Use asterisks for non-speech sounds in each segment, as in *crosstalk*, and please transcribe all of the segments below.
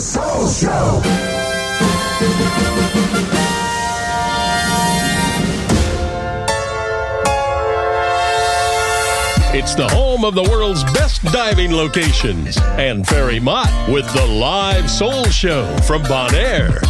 Soul Show. It's the home of the world's best diving locations. And Ferry Mott with the live Soul Show from Bonaire.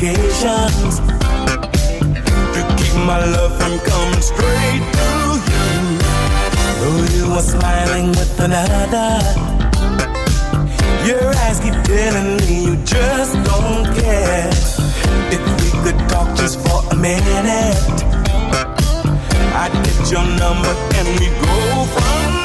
Complications to keep my love from coming straight to you. Though you are smiling with another, your eyes keep telling me you just don't care. If we could talk just for a minute. I'd get your number and we'd go from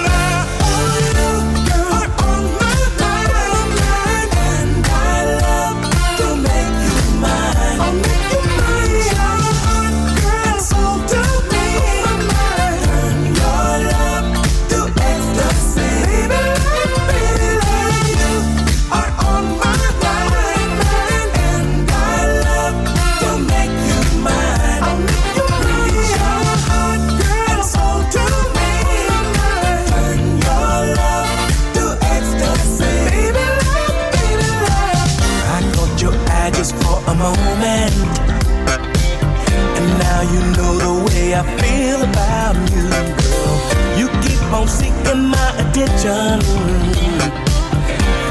about you, girl. You keep on seeking my attention.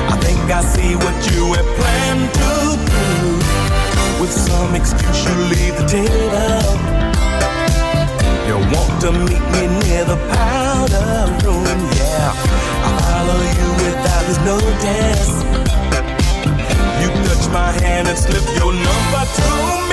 I think I see what you have planned to do. With some excuse, you leave the table. You want to meet me near the powder room, yeah. I'll follow you without this notice. You touch my hand and slip your number to me.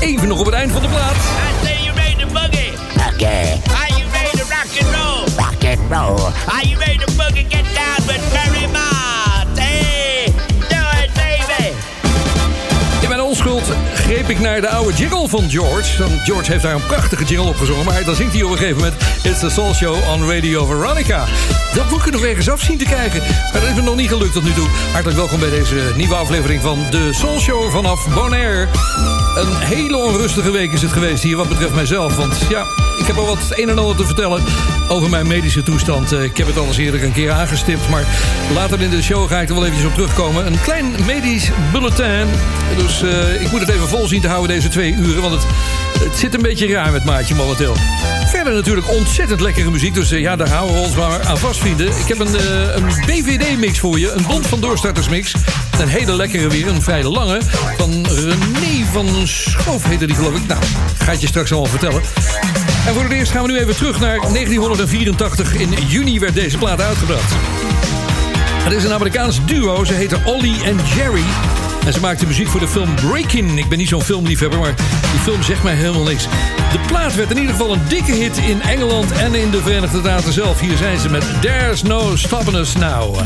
Even nog op het eind van de jingle van George. Want George heeft daar een prachtige jingle op gezongen. Maar dan zingt hij op een gegeven moment... It's the Soul Show on Radio Veronica. Dat moet ik nog ergens af zien te krijgen. Maar dat is me nog niet gelukt tot nu toe. Hartelijk welkom bij deze nieuwe aflevering van de Soul Show vanaf Bonaire. Een hele onrustige week is het geweest hier wat betreft mijzelf. Want ja, ik heb al wat een en ander te vertellen over mijn medische toestand. Eh, Ik heb het al eens eerder een keer aangestipt. Maar later in de show ga ik er wel eventjes op terugkomen. Een klein medisch bulletin. Dus eh, ik moet het even vol zien te houden deze twee uren. Want het Het zit een beetje raar met Maatje momenteel. Verder natuurlijk ontzettend lekkere muziek. Dus eh, ja, daar houden we ons maar aan vast, vrienden. Ik heb een, eh, een BVD-mix voor je. Een bond van doorstartersmix. Een hele lekkere weer. Een vrij lange. Van René van Schoof heette die, geloof ik. Nou, ga ik je straks allemaal vertellen. En voor het eerst gaan we nu even terug naar 1984. In juni werd deze plaat uitgebracht. Het is een Amerikaans duo. Ze heten Ollie en Jerry. En ze maakte muziek voor de film Breaking. Ik ben niet zo'n filmliefhebber, maar die film zegt mij helemaal niks. De plaat werd in ieder geval een dikke hit in Engeland en in de Verenigde Staten zelf. Hier zijn ze met There's No Stopping Us Now.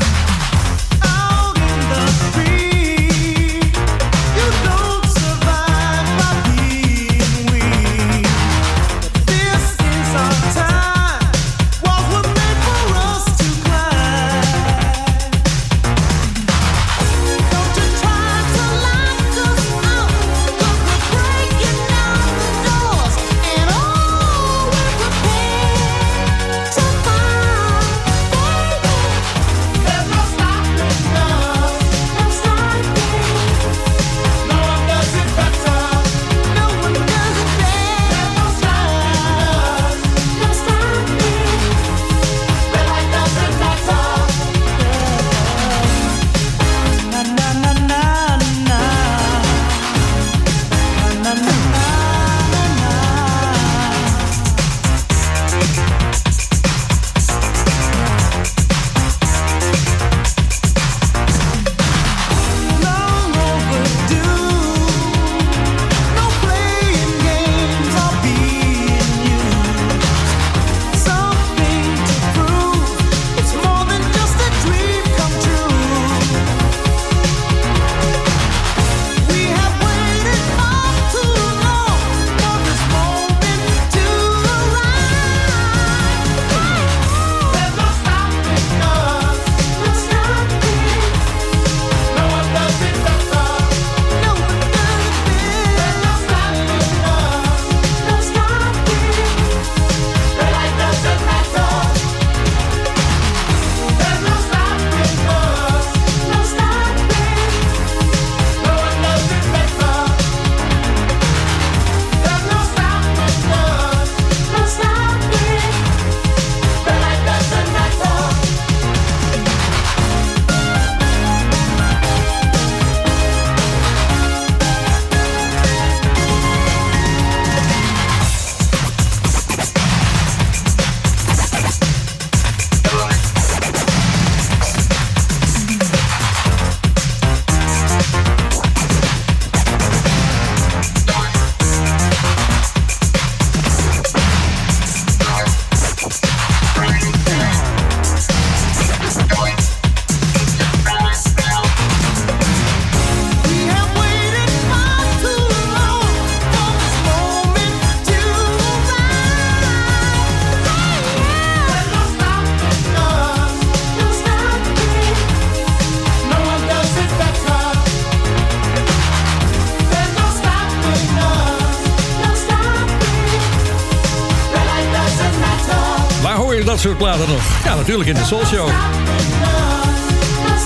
Dat soort platen nog? Ja, natuurlijk in de Soul Show.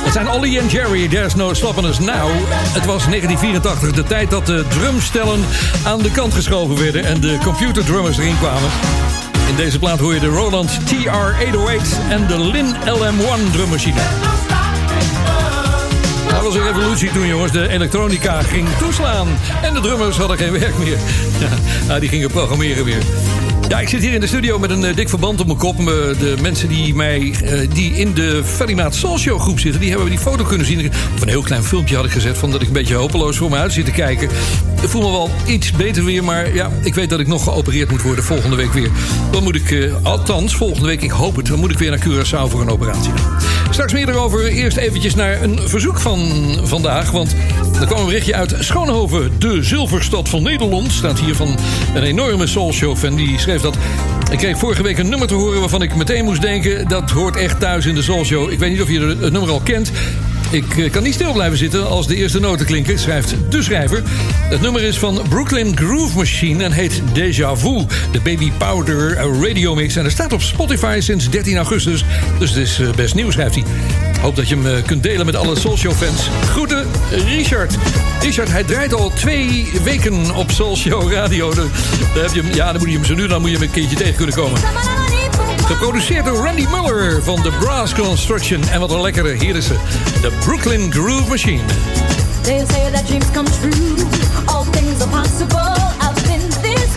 Het zijn Ollie en Jerry, There's No Stopping Us Now. Het was 1984, de tijd dat de drumstellen aan de kant geschoven werden... en de computerdrummers erin kwamen. In deze plaat hoor je de Roland TR-808 en de Lin LM1 drummachine. Dat was een revolutie toen, jongens. De elektronica ging toeslaan. En de drummers hadden geen werk meer. *laughs* Ja, die gingen programmeren weer. Ja, ik zit hier in de studio met een eh, dik verband op mijn kop. Eh, de mensen die, mij, eh, die in de Ferrymaat Show groep zitten... die hebben die foto kunnen zien. Of een heel klein filmpje had ik gezet... van dat ik een beetje hopeloos voor me uit zit te kijken. Ik voel me wel iets beter weer... maar ja, ik weet dat ik nog geopereerd moet worden volgende week weer. Dan moet ik, althans volgende week, ik hoop het... dan moet ik weer naar Curaçao voor een operatie. Straks meer erover. Eerst eventjes naar een verzoek van vandaag. Want er kwam een berichtje uit Schoonhoven. De zilverstad van Nederland. Staat hier van een enorme Soulshow-fan. Die schreef dat... Ik kreeg vorige week een nummer te horen waarvan ik meteen moest denken... dat hoort echt thuis in de Soulshow. Ik weet niet of je het nummer al kent. Ik eh, kan niet stil blijven zitten als de eerste noten klinken, schrijft de schrijver. Het nummer is van Brooklyn Groove Machine en heet Deja Vu. De Baby Powder Radio Mix. En er staat op Spotify sinds 13 augustus. Dus het is eh, best nieuw, schrijft hij. Hoop dat je hem eh, kunt delen met alle Soul Show fans. Groeten, Richard. Richard, hij draait al twee weken op Soul Show Radio. Dan, dan heb je ja, dan moet je hem zo nu dan moet je hem een keertje tegen kunnen komen. Geproduceerd door Randy Muller van The Brass Construction. En wat een lekkere, hier is ze. De Brooklyn Groove Machine. They say that dreams come true. All things are possible. I've been this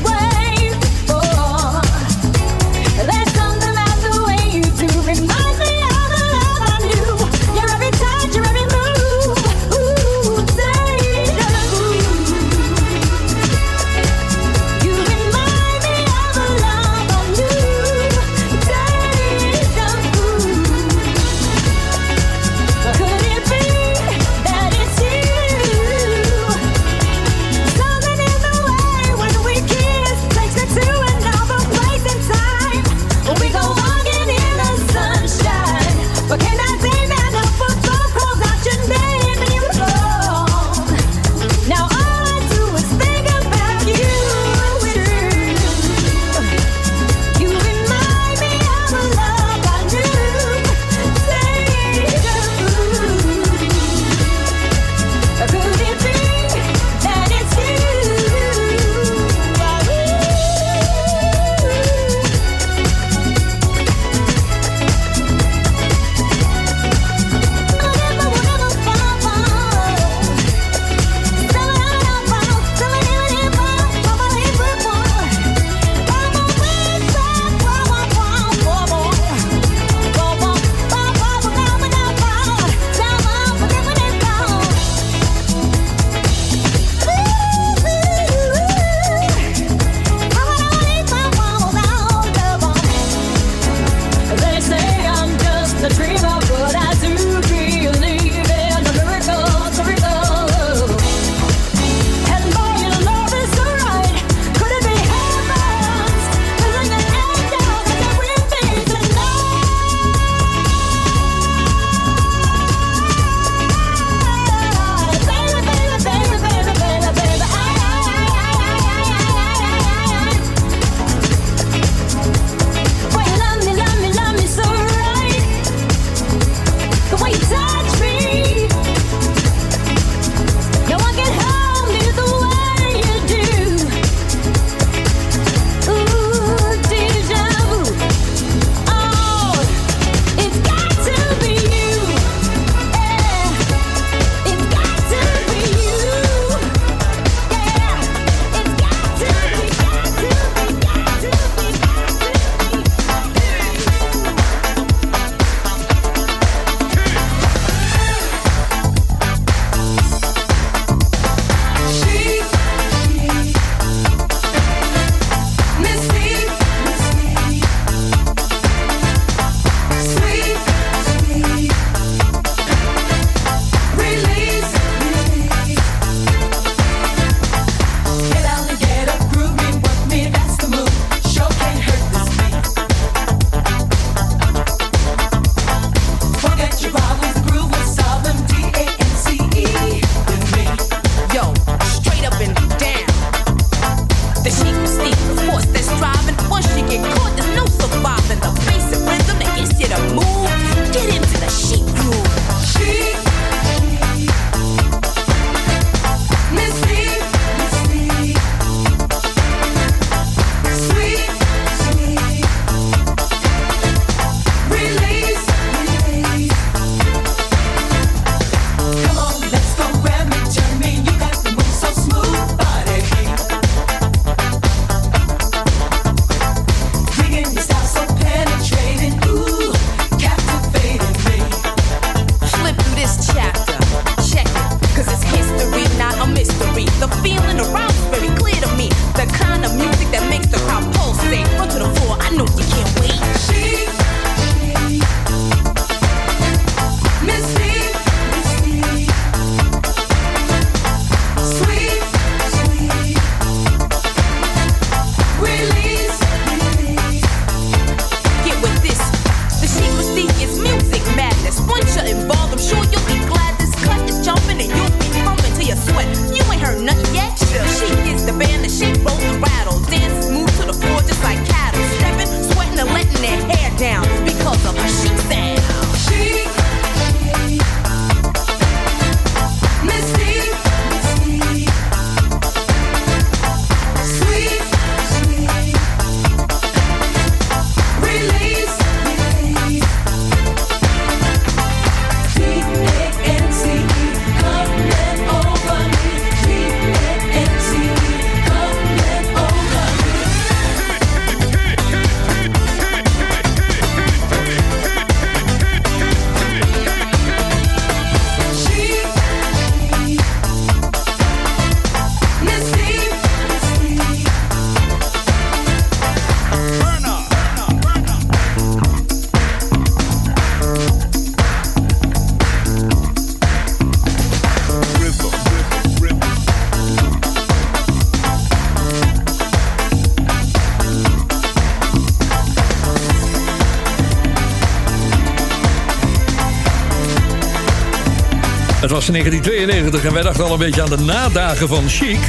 was 1992 en wij dachten al een beetje aan de nadagen van Chic.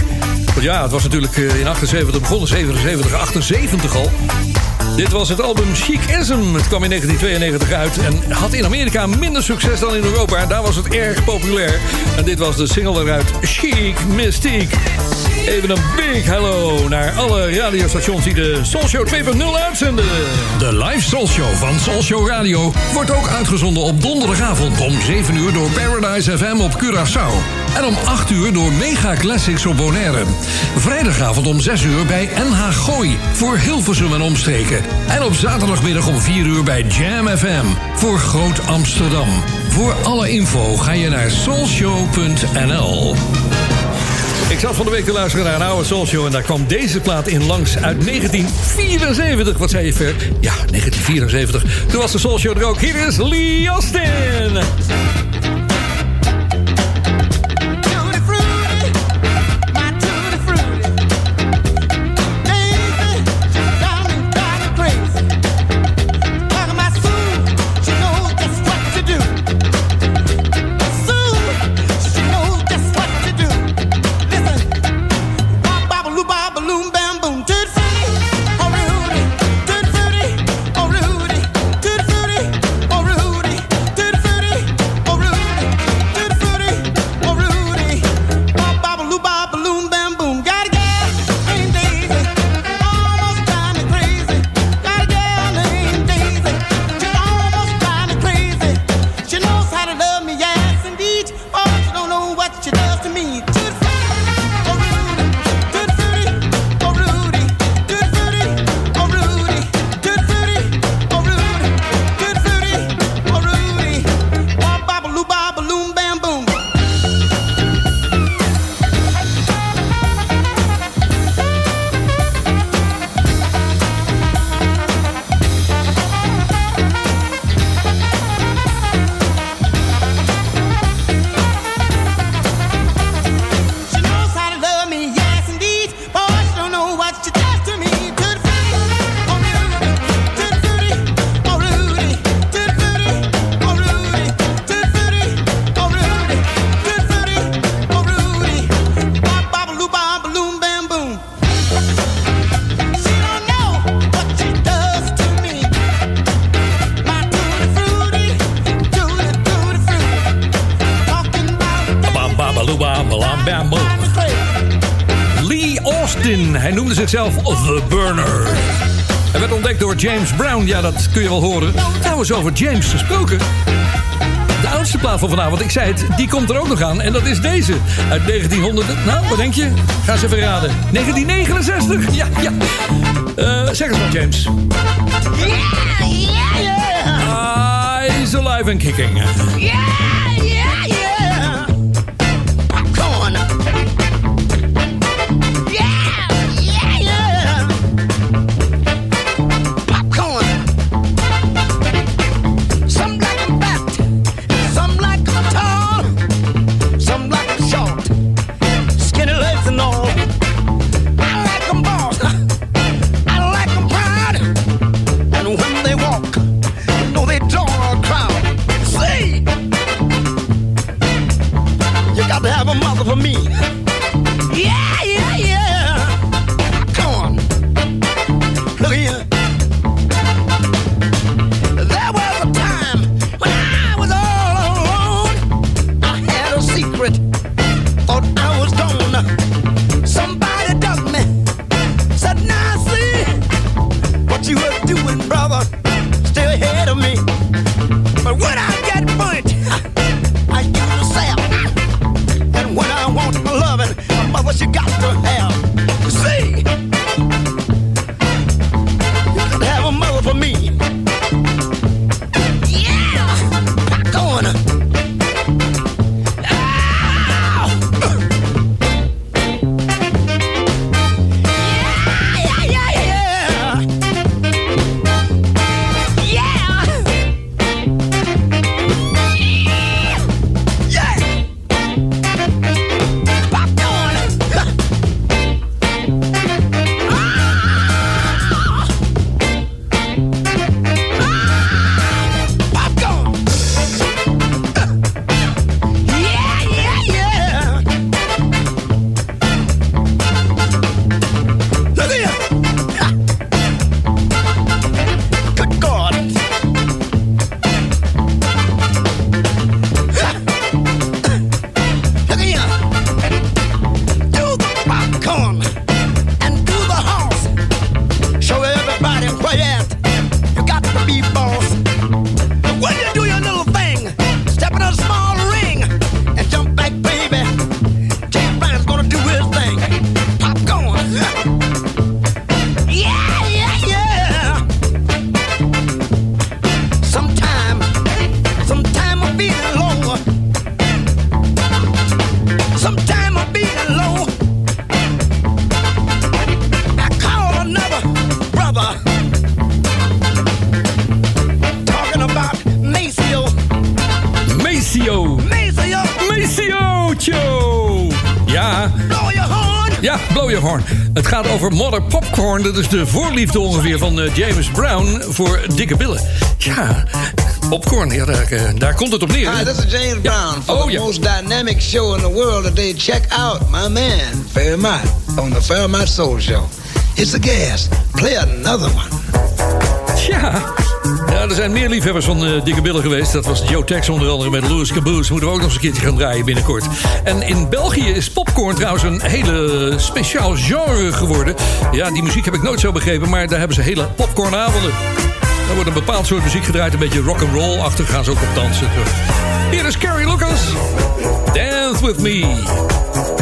Want ja, het was natuurlijk eh, in 78 begonnen, 77, 78 al. Dit was het album Chicism. Het kwam in 1992 uit en had in Amerika minder succes dan in Europa. Daar was het erg populair. En dit was de single eruit Chic Mystique. Even een big hello naar alle radiostations die de Soul Show 2.0 uitzenden. De live Soul Show van Soul Show Radio wordt ook uitgezonden op donderdagavond om 7 uur door Paradise FM op Curaçao. En om 8 uur door Mega Classics op Bonaire. Vrijdagavond om 6 uur bij NH Gooi voor Hilversum en omstreken. En op zaterdagmiddag om 4 uur bij Jam FM voor Groot Amsterdam. Voor alle info ga je naar soulshow.nl. Ik zat van de week te luisteren naar een oude Soul Show... en daar kwam deze plaat in langs uit 1974. Wat zei je, Ver? Ja, 1974. Toen was de Soul Show er ook. Hier is Lee Austin. Lee Austin. Hij noemde zichzelf The Burner. Hij werd ontdekt door James Brown. Ja, dat kun je wel horen. Trouwens, over James gesproken. De oudste plaat van vanavond, ik zei het, die komt er ook nog aan. En dat is deze. Uit 1900. Nou, wat denk je? Ga eens even raden. 1969? Ja, ja. Eh, zeg eens wat, James. Yeah, yeah, yeah. Hij is alive and kicking. Yeah, yeah. Dat is de voorliefde ongeveer van eh, James Brown voor dikke billen. Ja, popcorn, ja, daar, eh, daar komt het op neer. Hi, this is James Ja. Brown for Oh, the most dynamic show in the world today. Check out my man, Fairmont, on the Fairmont Soul Show. It's a gas. Play another one. Ja. Ja, er zijn meer liefhebbers van eh, dikke billen geweest. Dat was Joe Tex onder andere met Louis Caboose. Moeten we ook nog eens een keertje gaan draaien binnenkort. En in België is popcorn trouwens een hele speciaal genre geworden. Ja, die muziek heb ik nooit zo begrepen, maar daar hebben ze hele popcornavonden. Daar wordt een bepaald soort muziek gedraaid, een beetje rock and roll achter gaan ze ook op dansen. Hier is Carrie Lucas. Dance with me.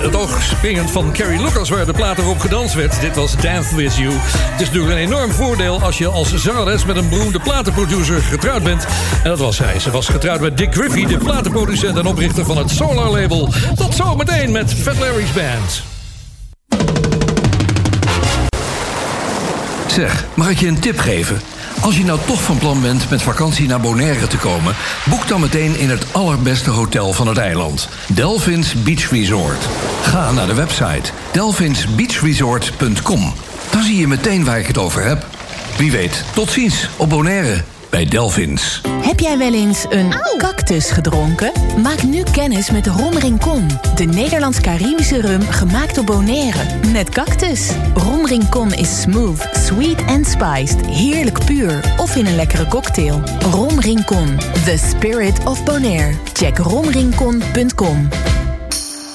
Het oog springend van Carrie Lucas, waar de plaat erop gedanst werd. Dit was Dance With You. Het is natuurlijk een enorm voordeel als je als zangeres met een beroemde platenproducer getrouwd bent. En dat was zij. Ze was getrouwd met Dick Griffey, de platenproducent en oprichter van het Solar Label. Tot zometeen met Fat Larry's Band. Zeg, mag ik je een tip geven? Als je nou toch van plan bent met vakantie naar Bonaire te komen, boek dan meteen in het allerbeste hotel van het eiland: Delphins Beach Resort. Ga naar de website delphinsbeachresort.com. Dan zie je meteen waar ik het over heb. Wie weet, tot ziens op Bonaire bij Delphins. Heb jij wel eens een cactus gedronken? Maak nu kennis met Rom Rincon. De Nederlands-Caribische rum gemaakt op Bonaire. Met cactus. Rom Rincon is smooth, sweet en spiced. Heerlijk puur. Of in een lekkere cocktail. Rom Rincon. The spirit of Bonaire. Check romrincon.com.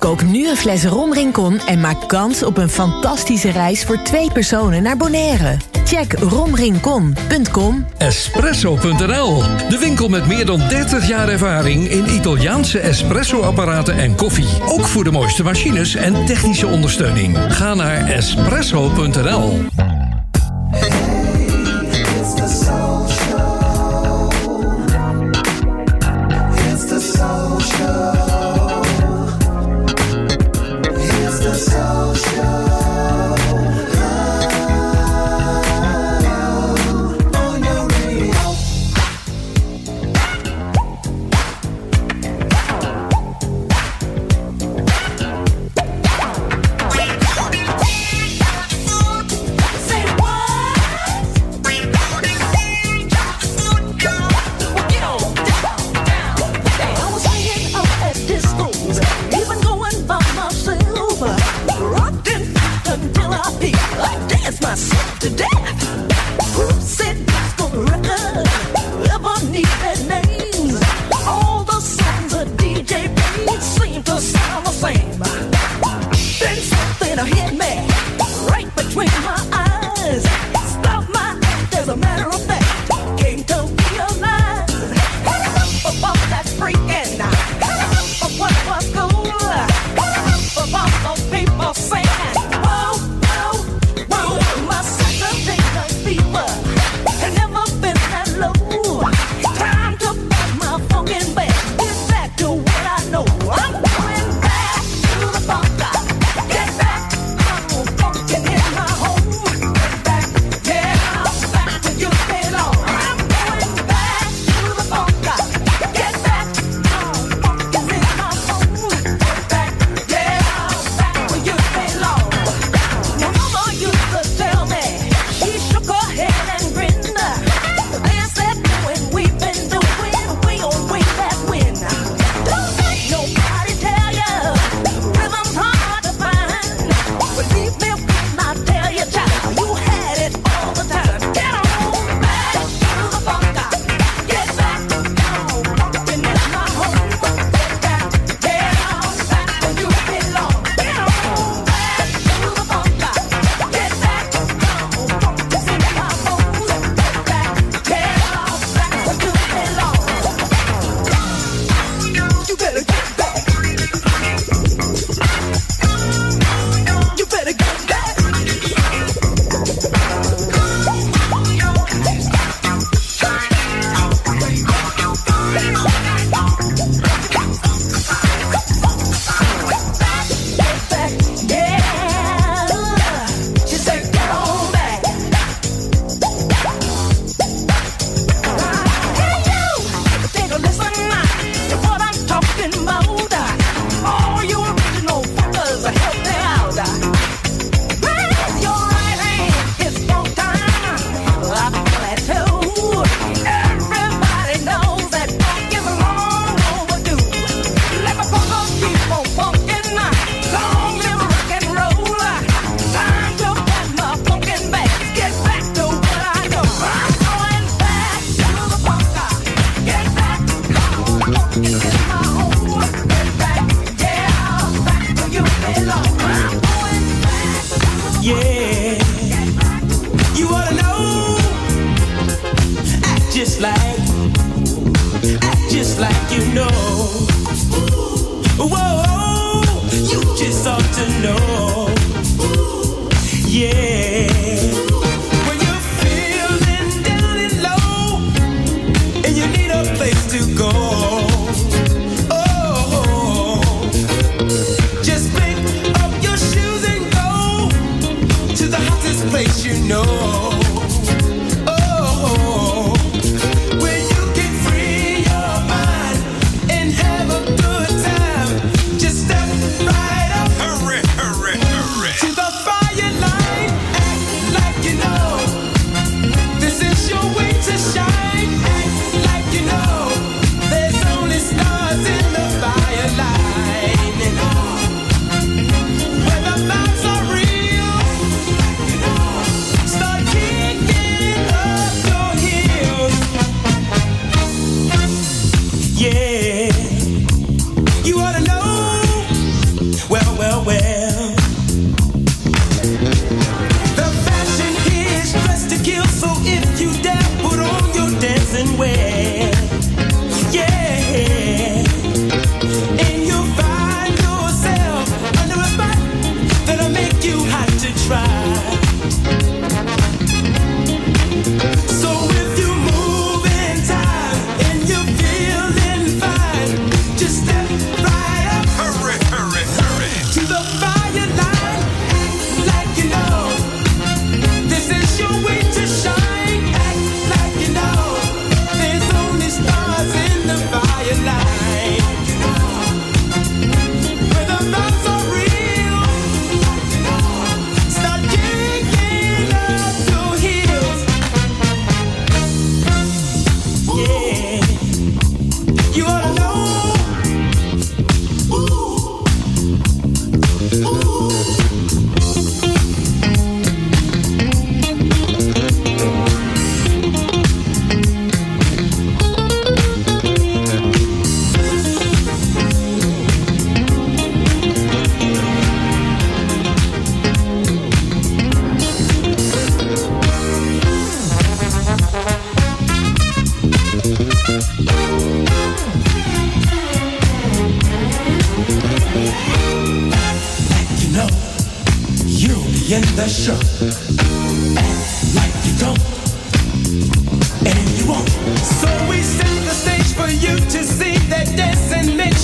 Kook nu een fles Rom Rincon en maak kans op een fantastische reis voor twee personen naar Bonaire. Check romrincon.com. Espresso.nl, de winkel met meer dan 30 jaar ervaring in Italiaanse espresso-apparaten en koffie. Ook voor de mooiste machines en technische ondersteuning. Ga naar espresso.nl.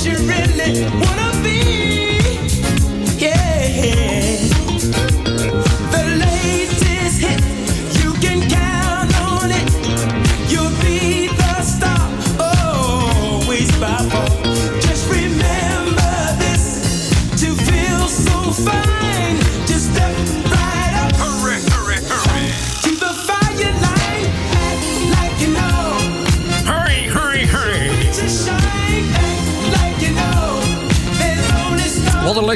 you really wanna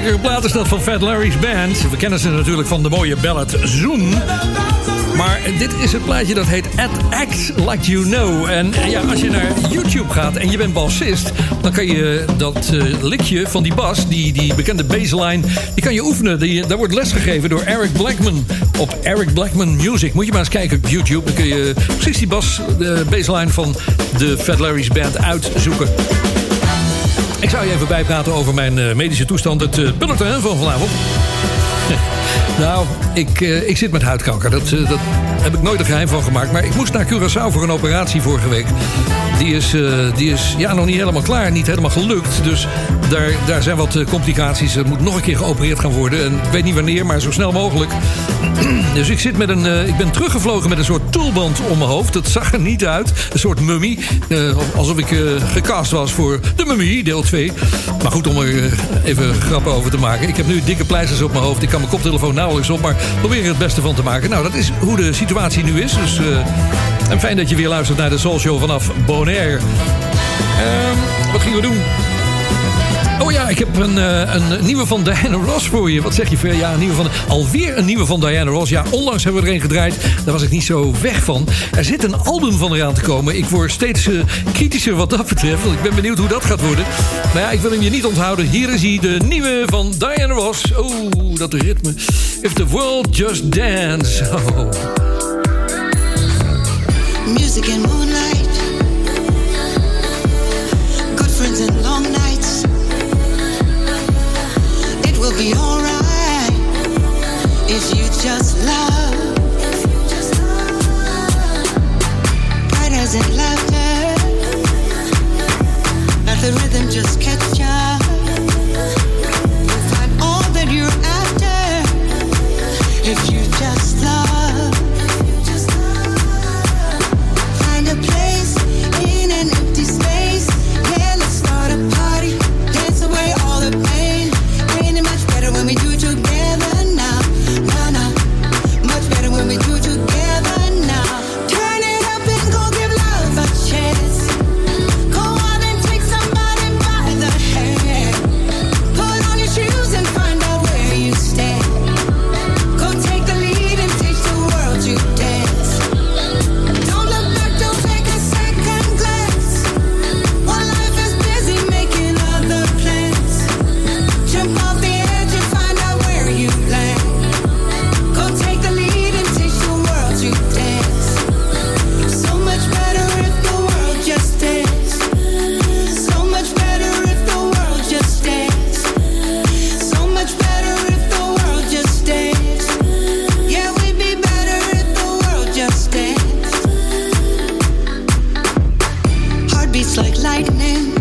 lekkere plaat is dat van Fat Larry's Band. We kennen ze natuurlijk van de mooie ballad Zoom. Maar dit is het plaatje dat heet At Act Like You Know. En ja, als je naar YouTube gaat en je bent bassist... dan kan je dat eh, likje van die bas, die, die bekende bassline... die kan je oefenen. Die, daar wordt lesgegeven door Eric Blackman op Eric Blackman Music. Moet je maar eens kijken op YouTube. Dan kun je precies die bas, de bassline van de Fat Larry's Band uitzoeken. Ik zou je even bijpraten over mijn eh, medische toestand. Het bulletin van vanavond. *laughs* nou, ik, eh, ik zit met huidkanker. Dat, eh, dat heb ik nooit een geheim van gemaakt. Maar ik moest naar Curaçao voor een operatie vorige week. Die is, eh, die is ja, nog niet helemaal klaar. Niet helemaal gelukt. Dus daar, daar zijn wat eh, complicaties. Er moet nog een keer geopereerd gaan worden. En ik weet niet wanneer, maar zo snel mogelijk. *clears throat* dus ik, zit met een, eh, ik ben teruggevlogen met een soort toolband om mijn hoofd. Dat zag er niet uit. Een soort mummie. Alsof ik gecast was voor de mummie, deel 2. Maar goed, om er even grappen over te maken. Ik heb nu dikke pleisters op mijn hoofd. Ik kan mijn koptelefoon nauwelijks op. Maar probeer er het beste van te maken. Nou, dat is hoe de situatie nu is. Dus, en fijn dat je weer luistert naar de Soul Show vanaf Bonaire. Ehm, wat gingen we doen? Oh ja, ik heb een, eh, een nieuwe van Diana Ross voor je. Wat zeg je, Ver? Ja, een nieuwe van, alweer een nieuwe van Diana Ross. Ja, onlangs hebben we er een gedraaid. Daar was ik niet zo weg van. Er zit een album van eraan te komen. Ik word steeds eh, kritischer wat dat betreft. Want ik ben benieuwd hoe dat gaat worden. Maar ja, ik wil hem je niet onthouden. Hier is hij, de nieuwe van Diana Ross. Oh, dat ritme. If the world just dance. Oh. Music and moonlight. Good friends and long nights. It will be alright if you just love. The rhythm just. You'll find all that you're after if you lightning.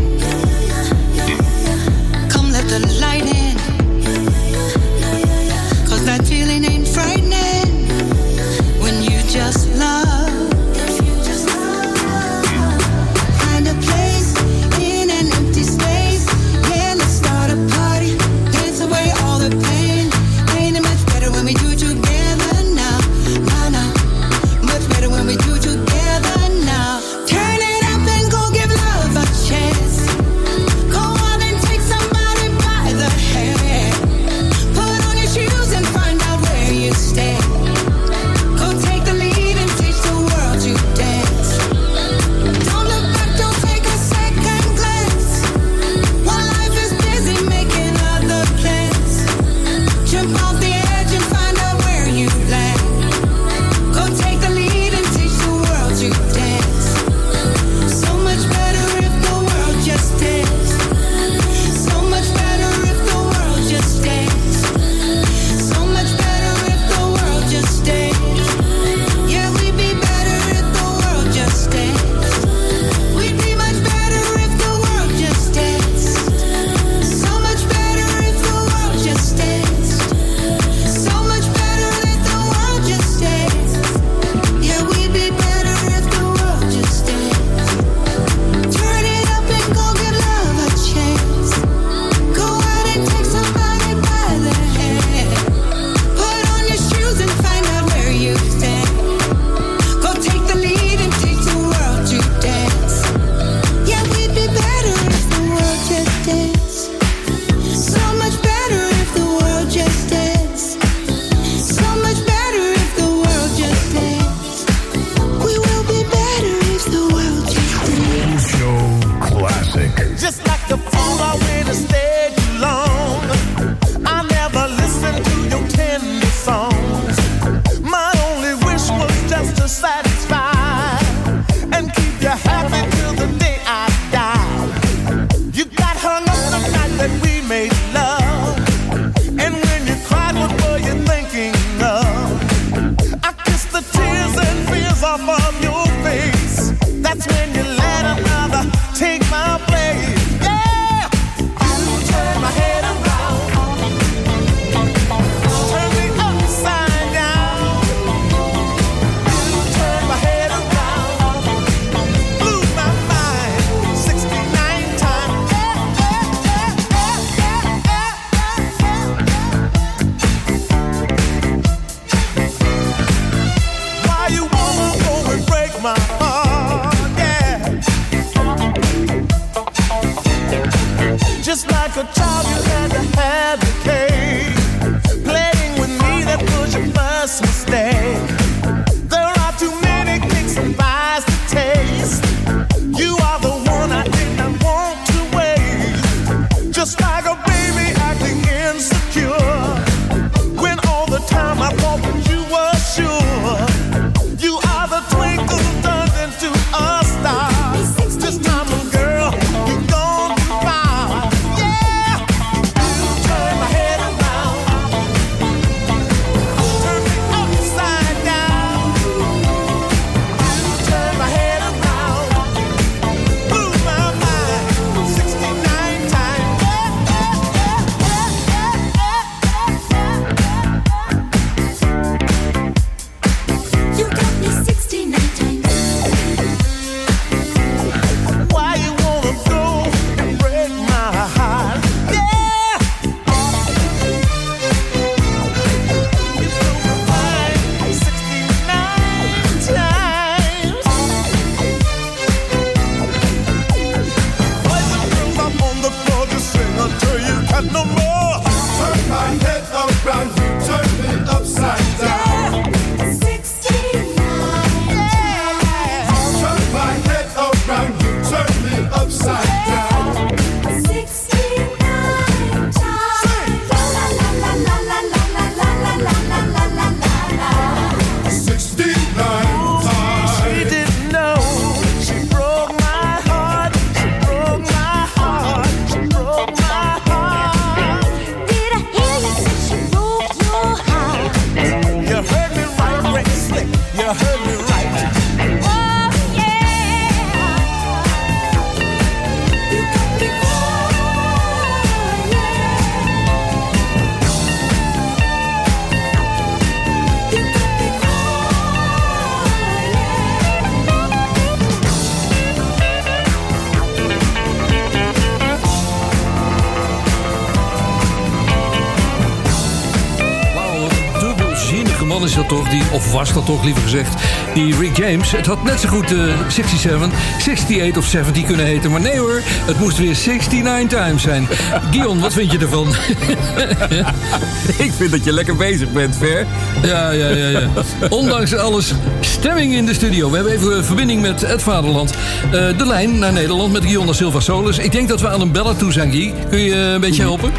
Was dat toch liever gezegd, die Rick James. Het had net zo goed eh 67, 68 of 70 kunnen heten. Maar nee hoor, het moest weer 69 times zijn. *laughs* Gion, wat vind je ervan? *laughs* Ik vind dat je lekker bezig bent, Ver. Ja, ja, ja, ja. Ondanks alles, stemming in de studio. We hebben even een verbinding met het vaderland. Eh, de lijn naar Nederland met Gion da Silva Solis. Ik denk dat we aan een bellen toe zijn, Guy. Kun je een beetje helpen?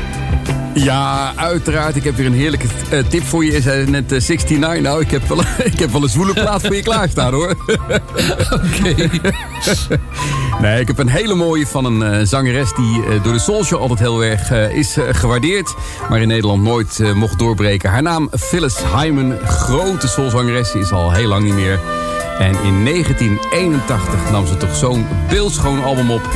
Ja, uiteraard. Ik heb weer een heerlijke eh, tip voor je. Je zei net eh, 69. Nou, ik heb, wel, *laughs* ik heb wel een zwoele plaat voor je klaarstaan, hoor. *laughs* Oké. *laughs* Nee, ik heb een hele mooie van een eh, zangeres die door de Soul Show altijd heel erg is gewaardeerd. Maar in Nederland nooit mocht doorbreken. Haar naam Phyllis Hyman. Grote soulzangeres. Is al heel lang niet meer. En in 1981 nam ze toch zo'n beeldschoon album op.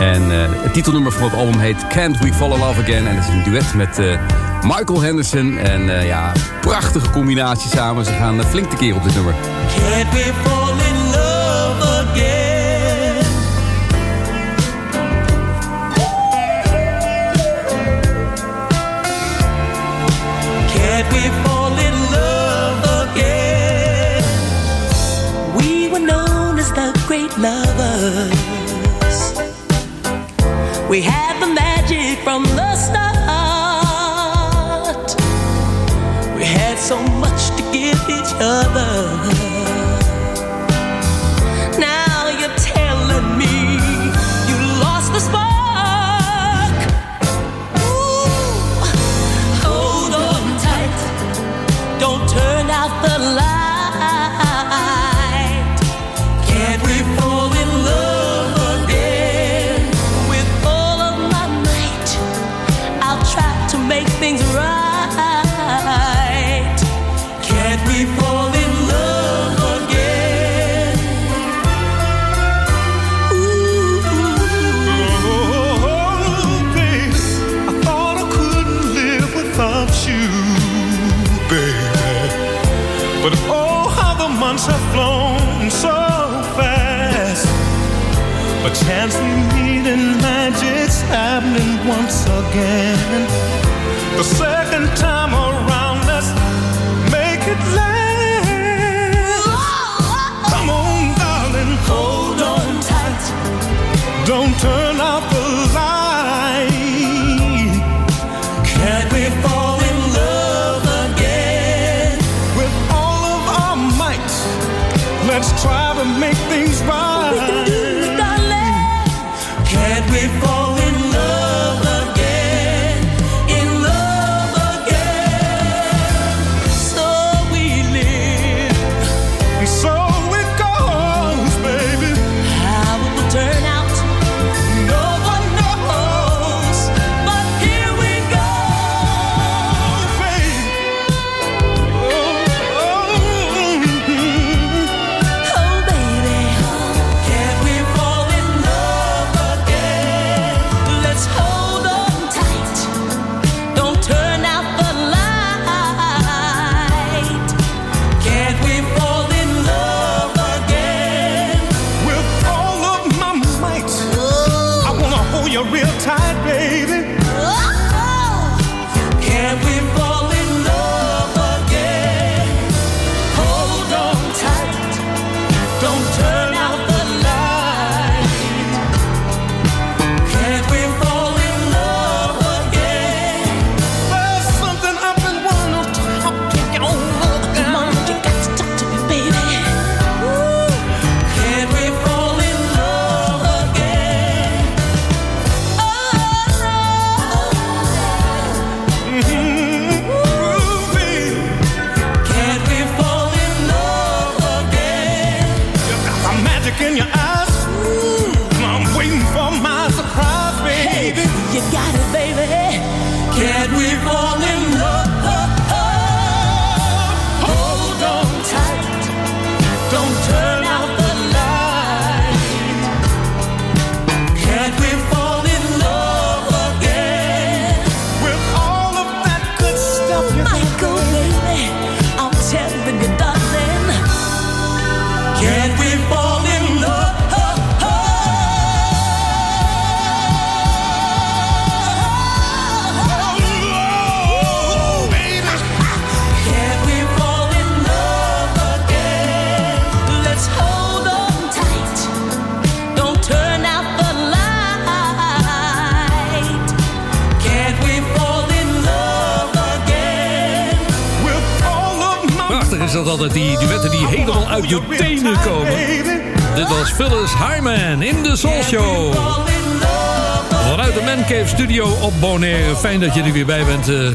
En eh, het titelnummer van het album heet Can't We Fall in Love Again. En het is een duet met eh, Michael Henderson. En eh, ja, prachtige combinatie samen. Ze gaan flink tekeer op dit nummer. Can't we fall in love again? Can't we We had the magic from the start. We had so much to give each other.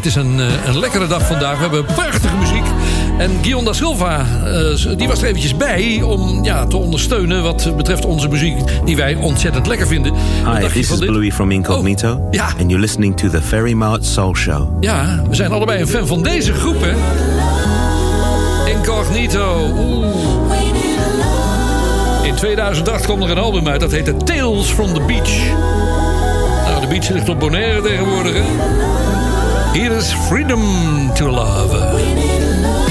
Is een, eh, een lekkere dag vandaag. We hebben prachtige muziek. En Guion da Silva, eh, die was er eventjes bij... om ja, te ondersteunen wat betreft onze muziek... die wij ontzettend lekker vinden. Hi, this is dit? Bluey from Incognito. Ja. And you're listening to the Ferry Mart Soul Show. Ja, we zijn allebei een fan van deze groep, hè? Incognito. Oeh. In 2008 kwam er een album uit, dat heette Tales from the Beach. Nou, de beach ligt op Bonaire tegenwoordig, hè? Hier is Freedom to Love.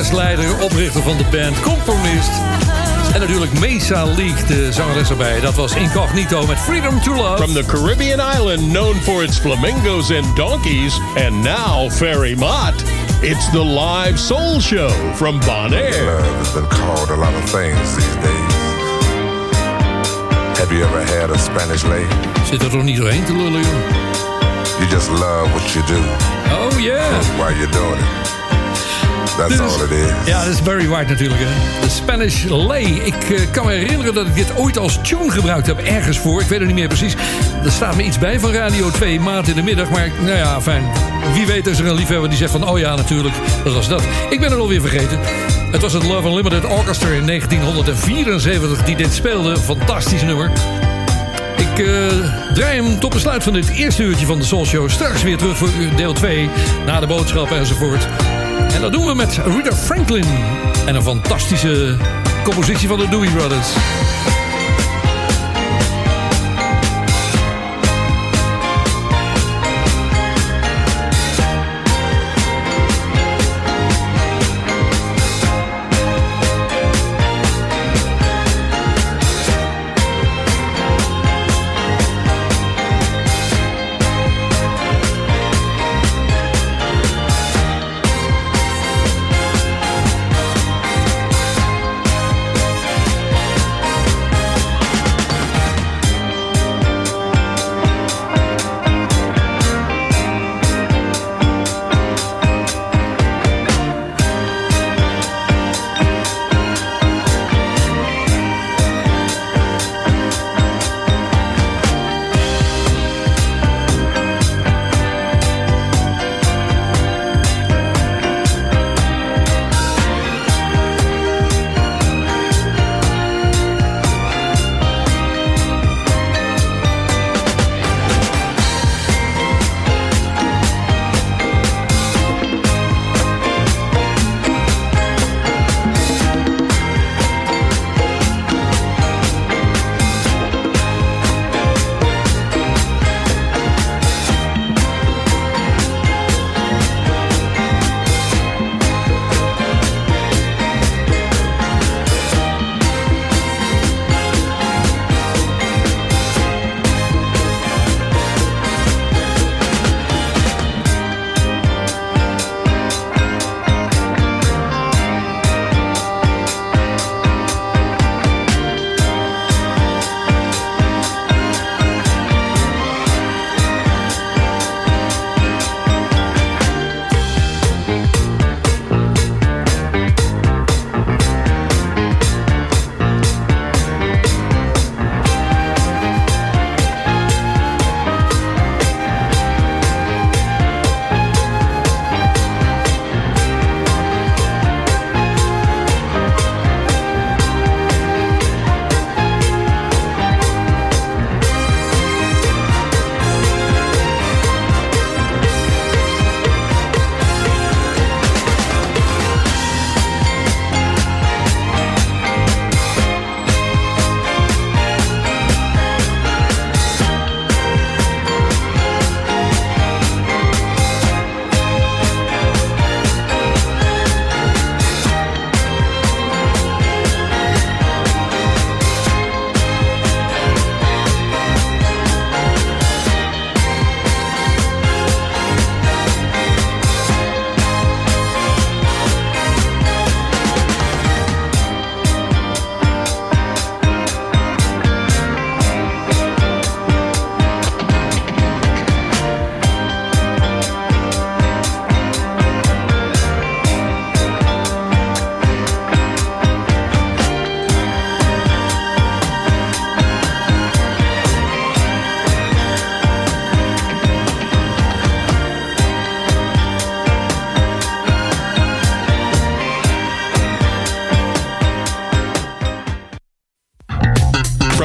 Orkestleider, oprichter van de band, componist. En natuurlijk Mesa League, de zangeres erbij. Dat was Incognito met Freedom to Love. From the Caribbean island known for its flamingos and donkeys, and now Ferry Mott. It's the live soul show from Bonaire. Love has been called a lot of things these days. Have you ever had a Spanish lady? Zit er toch niet doorheen te lullen, joh? You just love what you do Oh yeah. while you're doing it. That's Dit all it is. Ja, dat is Barry White natuurlijk. Hè. De Spanish Lay. Ik eh, kan me herinneren dat ik dit ooit als tune gebruikt heb. Ergens voor. Ik weet het niet meer precies. Er staat me iets bij van Radio 2 maand in de middag. Maar nou ja, fijn. Wie weet is er een liefhebber die zegt van... Oh ja, natuurlijk. Dat was dat. Ik ben het alweer vergeten. Het was het Love Unlimited Orchestra in 1974 die dit speelde. Fantastisch nummer. Ik eh, draai hem tot besluit van dit eerste uurtje van de Soul Show. Straks weer terug voor deel 2. Na de boodschappen enzovoort. En dat doen we met Rita Franklin. En een fantastische compositie van de Dewey Brothers.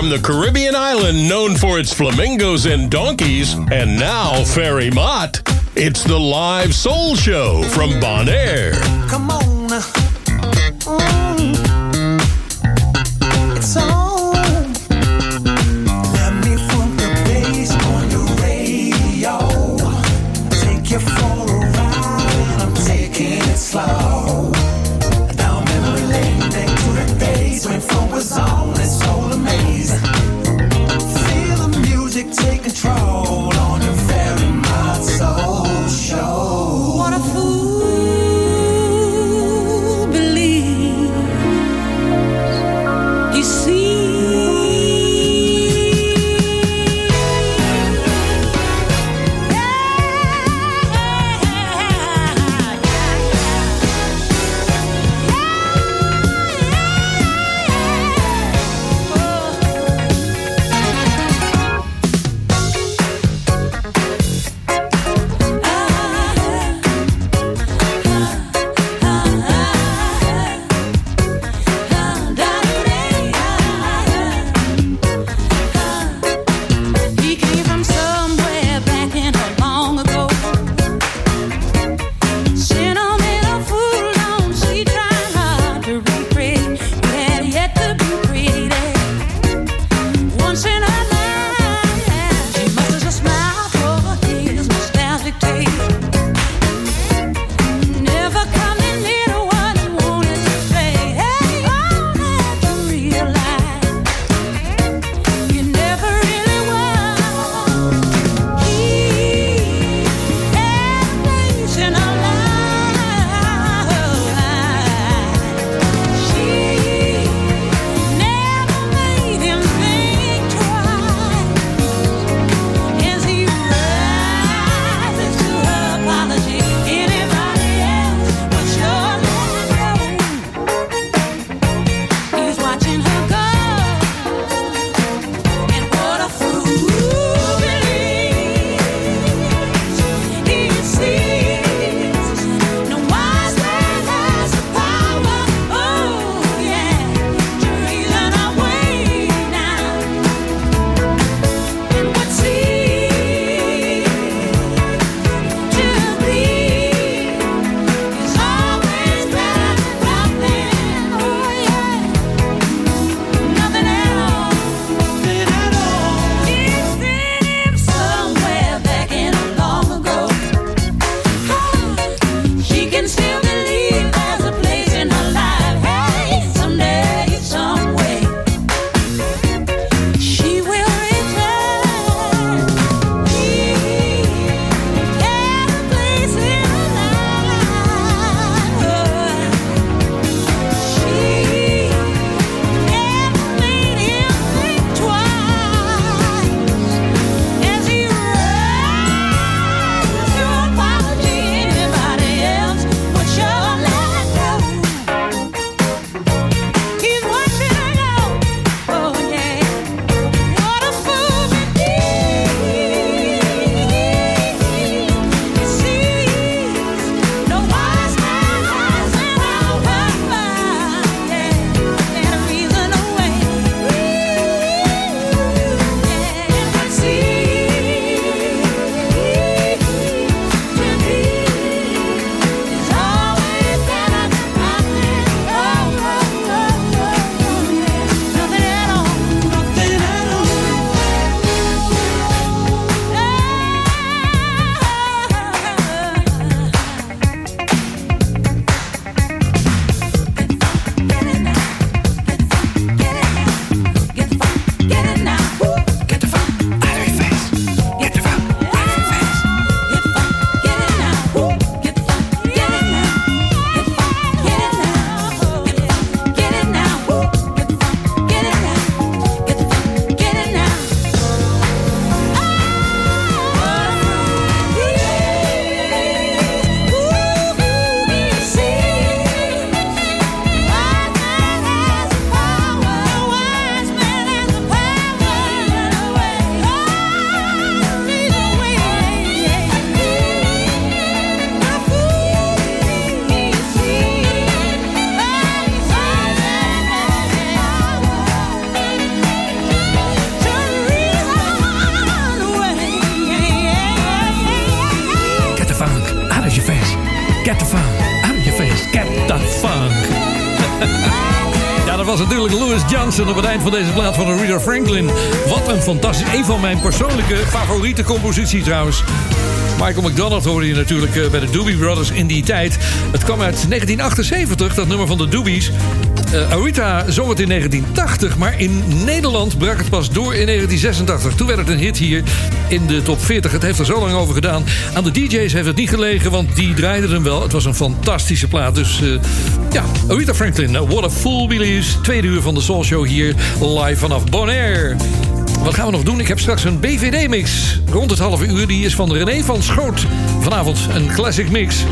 From the Caribbean island known for its flamingos and donkeys, and now Ferry Mott. It's the live soul show from Bonaire. Was natuurlijk Louis Johnson op het eind van deze plaat van Aretha Franklin. Wat een fantastisch, een van mijn persoonlijke favoriete composities trouwens. Michael McDonald hoorde je natuurlijk eh, bij de Doobie Brothers in die tijd. Het kwam uit 1978, dat nummer van de Doobies. Eh Aretha zong het in 1980, maar in Nederland brak het pas door in 1986. Toen werd het een hit hier in de top 40. Het heeft er zo lang over gedaan. Aan de DJ's heeft het niet gelegen, want die draaiden hem wel. Het was een fantastische plaat. Dus eh, ja, Aretha Franklin, eh, What a Fool Believes. Tweede uur van de Soul Show hier live vanaf Bonaire. Wat gaan we nog doen? Ik heb straks een BVD-mix. Rond het halve uur. Die is van René van Schoot. Vanavond een classic mix.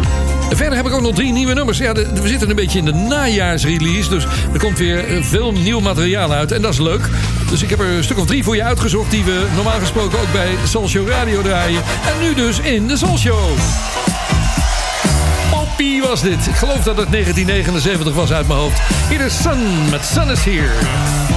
Verder heb ik ook nog drie nieuwe nummers. Ja, we zitten een beetje in de najaarsrelease. Dus er komt weer eh, veel nieuw materiaal uit. En dat is leuk. Dus ik heb er een stuk of drie voor je uitgezocht... die we normaal gesproken ook bij Soul Show Radio draaien. En nu dus in de Soul Show. Poppy was dit. Ik geloof dat het 1979 was uit mijn hoofd. Hier is Sun met Sun is Here.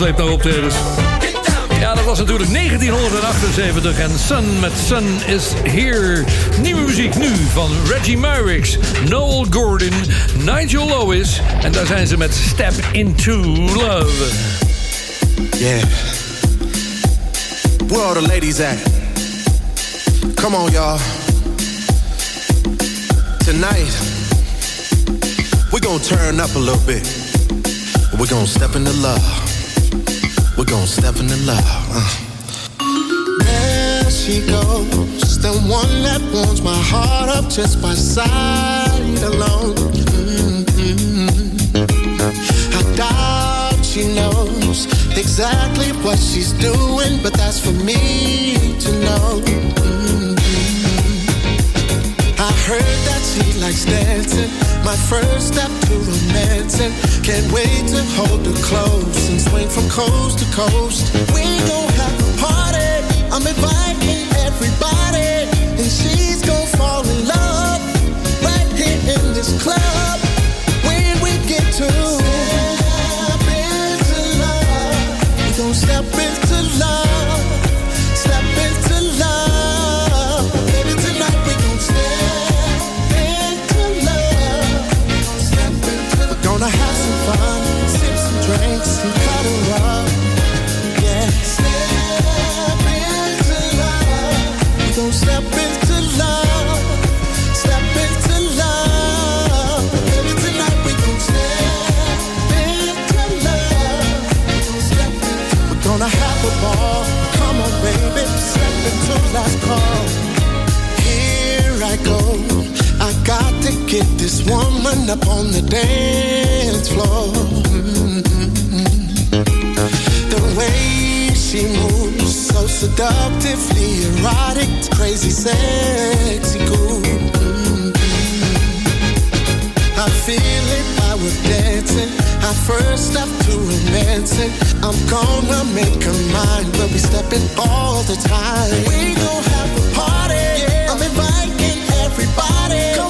Naar optredens. Ja, dat was natuurlijk 1978 en Sun met Sun is Here. Nieuwe muziek nu van Reggie Myrix, Noel Gordon, Nigel Lewis. En daar zijn ze met Step Into Love. Yeah. Where all the ladies at? Come on, y'all. Tonight, we're gonna turn up a little bit. We're gonna step into love. Gonna step into love. Uh. There she goes, the one that warms my heart up just by sight alone. Mm-hmm. I doubt she knows exactly what she's doing, but that's for me to know. Mm-hmm. I heard that she likes dancing. My first step to romancing. Can't wait to hold her close and swing from coast to coast. We gon' have a party. I'm inviting everybody, and she's gon' fall in love right here in this club. Get this woman up on the dance floor. The way she moves, so seductively erotic, crazy, sexy, cool. I feel it while we're dancing. Our first step to romancing. I'm gonna make her mine. We'll be stepping all the time. We gon' have a party. I'm inviting everybody. Come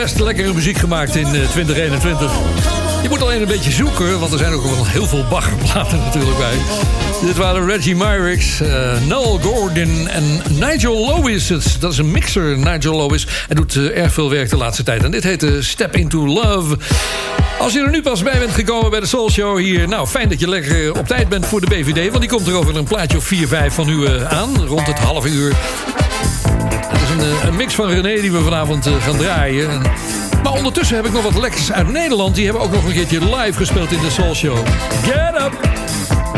best lekkere muziek gemaakt in eh, 2021. Je moet alleen een beetje zoeken, want er zijn ook wel heel veel baggerplaten *laughs* natuurlijk bij. Dit waren Reggie Myrix, eh, Noel Gordon en Nigel Lewis. Dat is een mixer, Nigel Lewis. Hij doet eh, erg veel werk de laatste tijd. En dit heet eh, Step Into Love. Als je er nu pas bij bent gekomen bij de Soul Show hier... nou, fijn dat je lekker eh, op tijd bent voor de BVD... want die komt er over een plaatje of 4, 5 van u eh, aan, rond het half uur. Een, mix van René die we vanavond eh, gaan draaien. En- maar ondertussen heb ik nog wat lekkers uit Nederland. Die hebben ook nog een keertje live gespeeld in de Soul Show. Get up!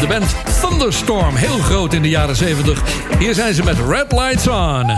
De band Thunderstorm, heel groot in de jaren 70. Hier zijn ze met. Red lights on.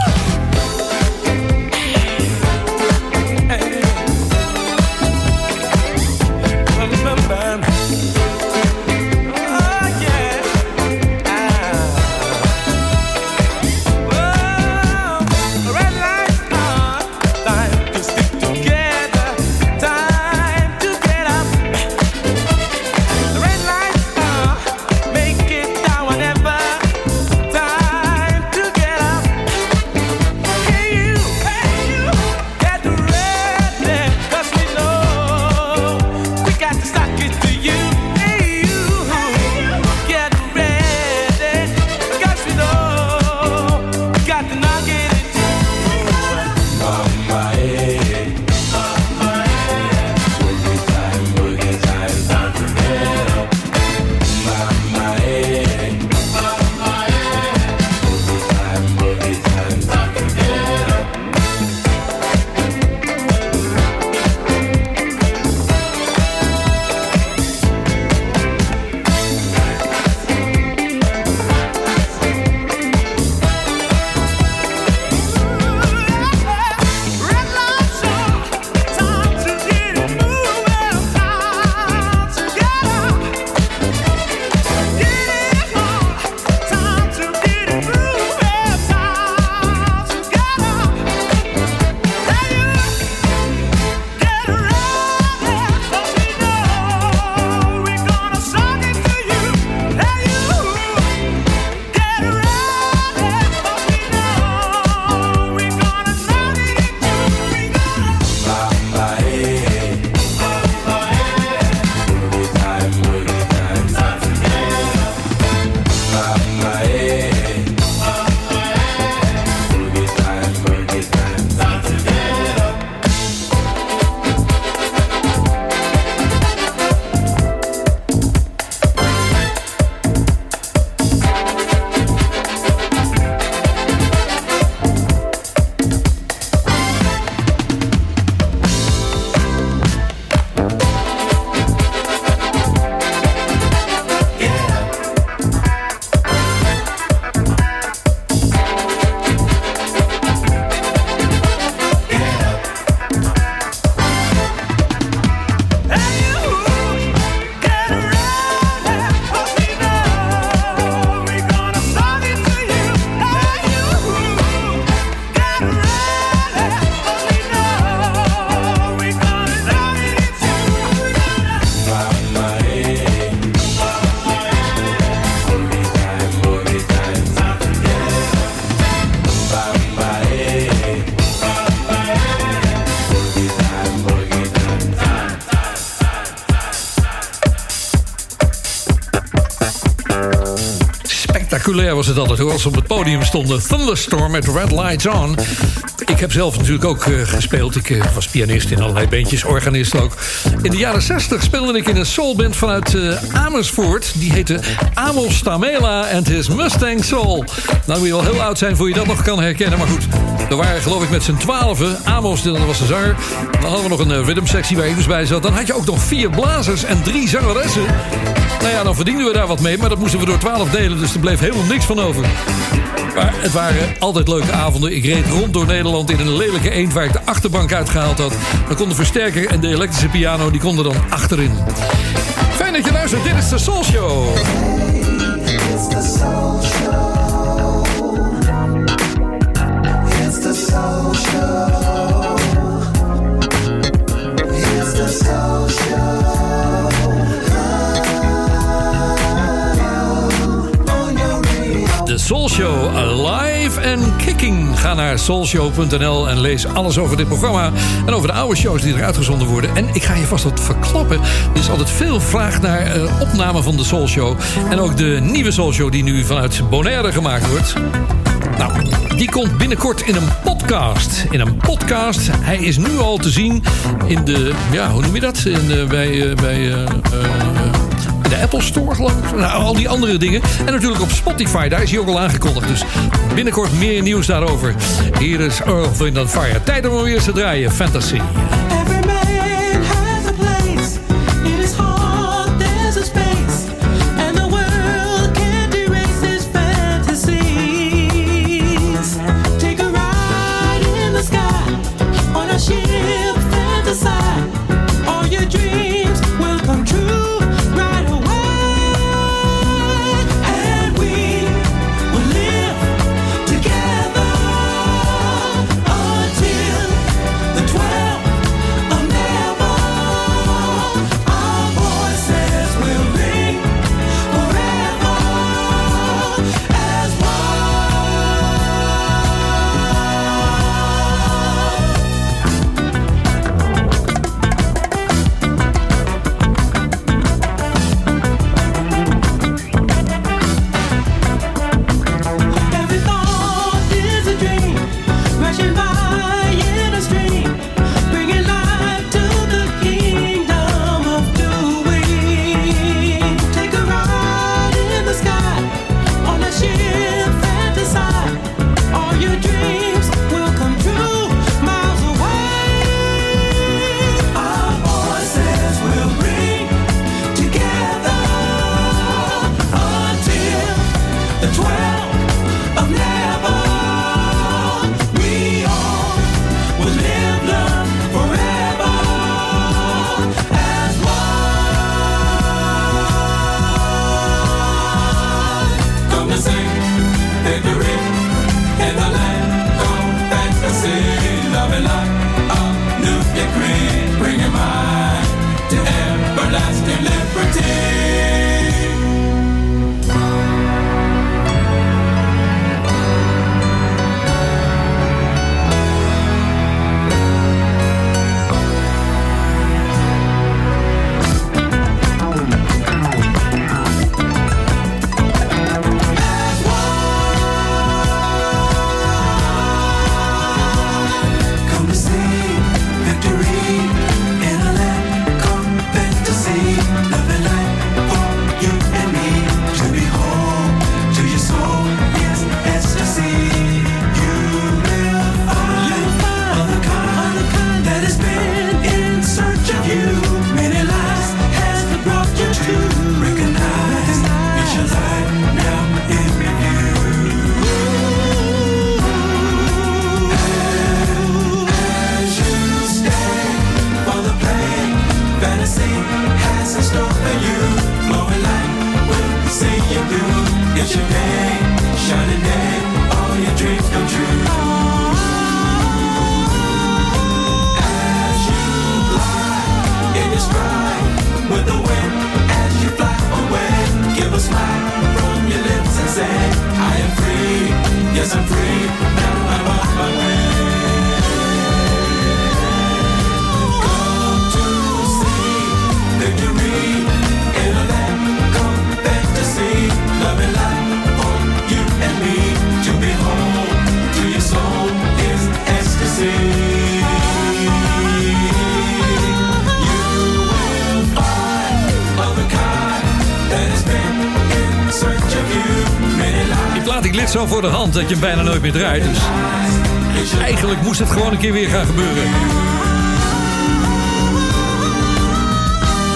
Spectaculair was het altijd hoor. Als op het podium stonden. Thunderstorm met Red Lights On. Ik heb zelf natuurlijk ook eh, gespeeld. Ik eh, was pianist in allerlei bandjes, organist ook. In de jaren 60 speelde ik in een soulband vanuit eh, Amersfoort. Die heette Amos Tamela and His Mustang Soul. Nou moet je wel heel oud zijn voor je dat nog kan herkennen. Maar goed, we waren geloof ik met z'n twaalfen. Amos, dat was de zanger. Dan hadden we nog een eh, rhythmsectie waar Ibus bij zat. Dan had je ook nog vier blazers en drie zangeressen. Nou ja, dan verdienden we daar wat mee. Maar dat moesten we door twaalf delen. Dus er bleef helemaal niks van over. Maar het waren altijd leuke avonden. Ik reed rond door Nederland in een lelijke eend... waar ik de achterbank uitgehaald had. Dan kon de versterker en de elektrische piano... die konden dan achterin. Fijn dat je luistert. Dit is de Soul Show. It's the soul show. It's the soul show. It's the soul show. Radio. De Soul Show Alive and Kicking. Ga naar soulshow.nl en lees alles over dit programma. En over de oude shows die er uitgezonden worden. En ik ga je vast wat verklappen. Er is altijd veel vraag naar eh, opname van de Soul Show. En ook de nieuwe Soul Show die nu vanuit Bonaire gemaakt wordt. Nou, die komt binnenkort in een podcast. In een podcast. Hij is nu al te zien in de... Ja, hoe noem je dat? In de, bij... eh, bij eh, Apple Store, geloof ik. Nou, al die andere dingen. En natuurlijk op Spotify, daar is hij ook al aangekondigd. Dus binnenkort meer nieuws daarover. Hier is Earth, Wind Fire. Tijd om weer te draaien. Fantasy. Dat je hem bijna nooit meer draait. Dus eigenlijk moest het gewoon een keer weer gaan gebeuren.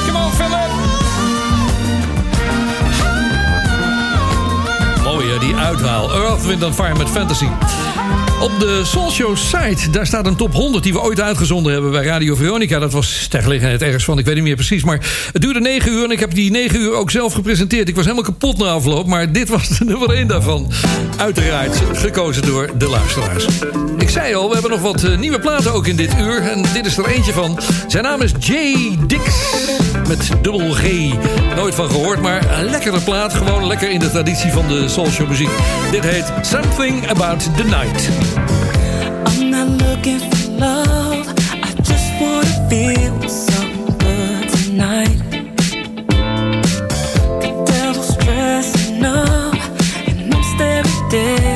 Come on, Philip! Mooi hè, die uithaal. Earth, Wind and Fire met Fantasy. Op de Soul Show site, daar staat een top 100 die we ooit uitgezonden hebben bij Radio Veronica. Dat was ter gelegenheid ergens van, ik weet niet meer precies. Maar het duurde 9 uur en ik heb die 9 uur ook zelf gepresenteerd. Ik was helemaal kapot na afloop, maar dit was de nummer 1 daarvan. Uiteraard gekozen door de luisteraars. Ik zei al, we hebben nog wat eh, nieuwe platen ook in dit uur. En dit is er eentje van. Zijn naam is Jay Dix. Met dubbel G. Nooit van gehoord, maar een lekkere plaat. Gewoon lekker in de traditie van de Soul Show muziek. Dit heet Something About the Night. Looking for love. I just wanna feel something good tonight. The devil's dressing up, and I'm staring dead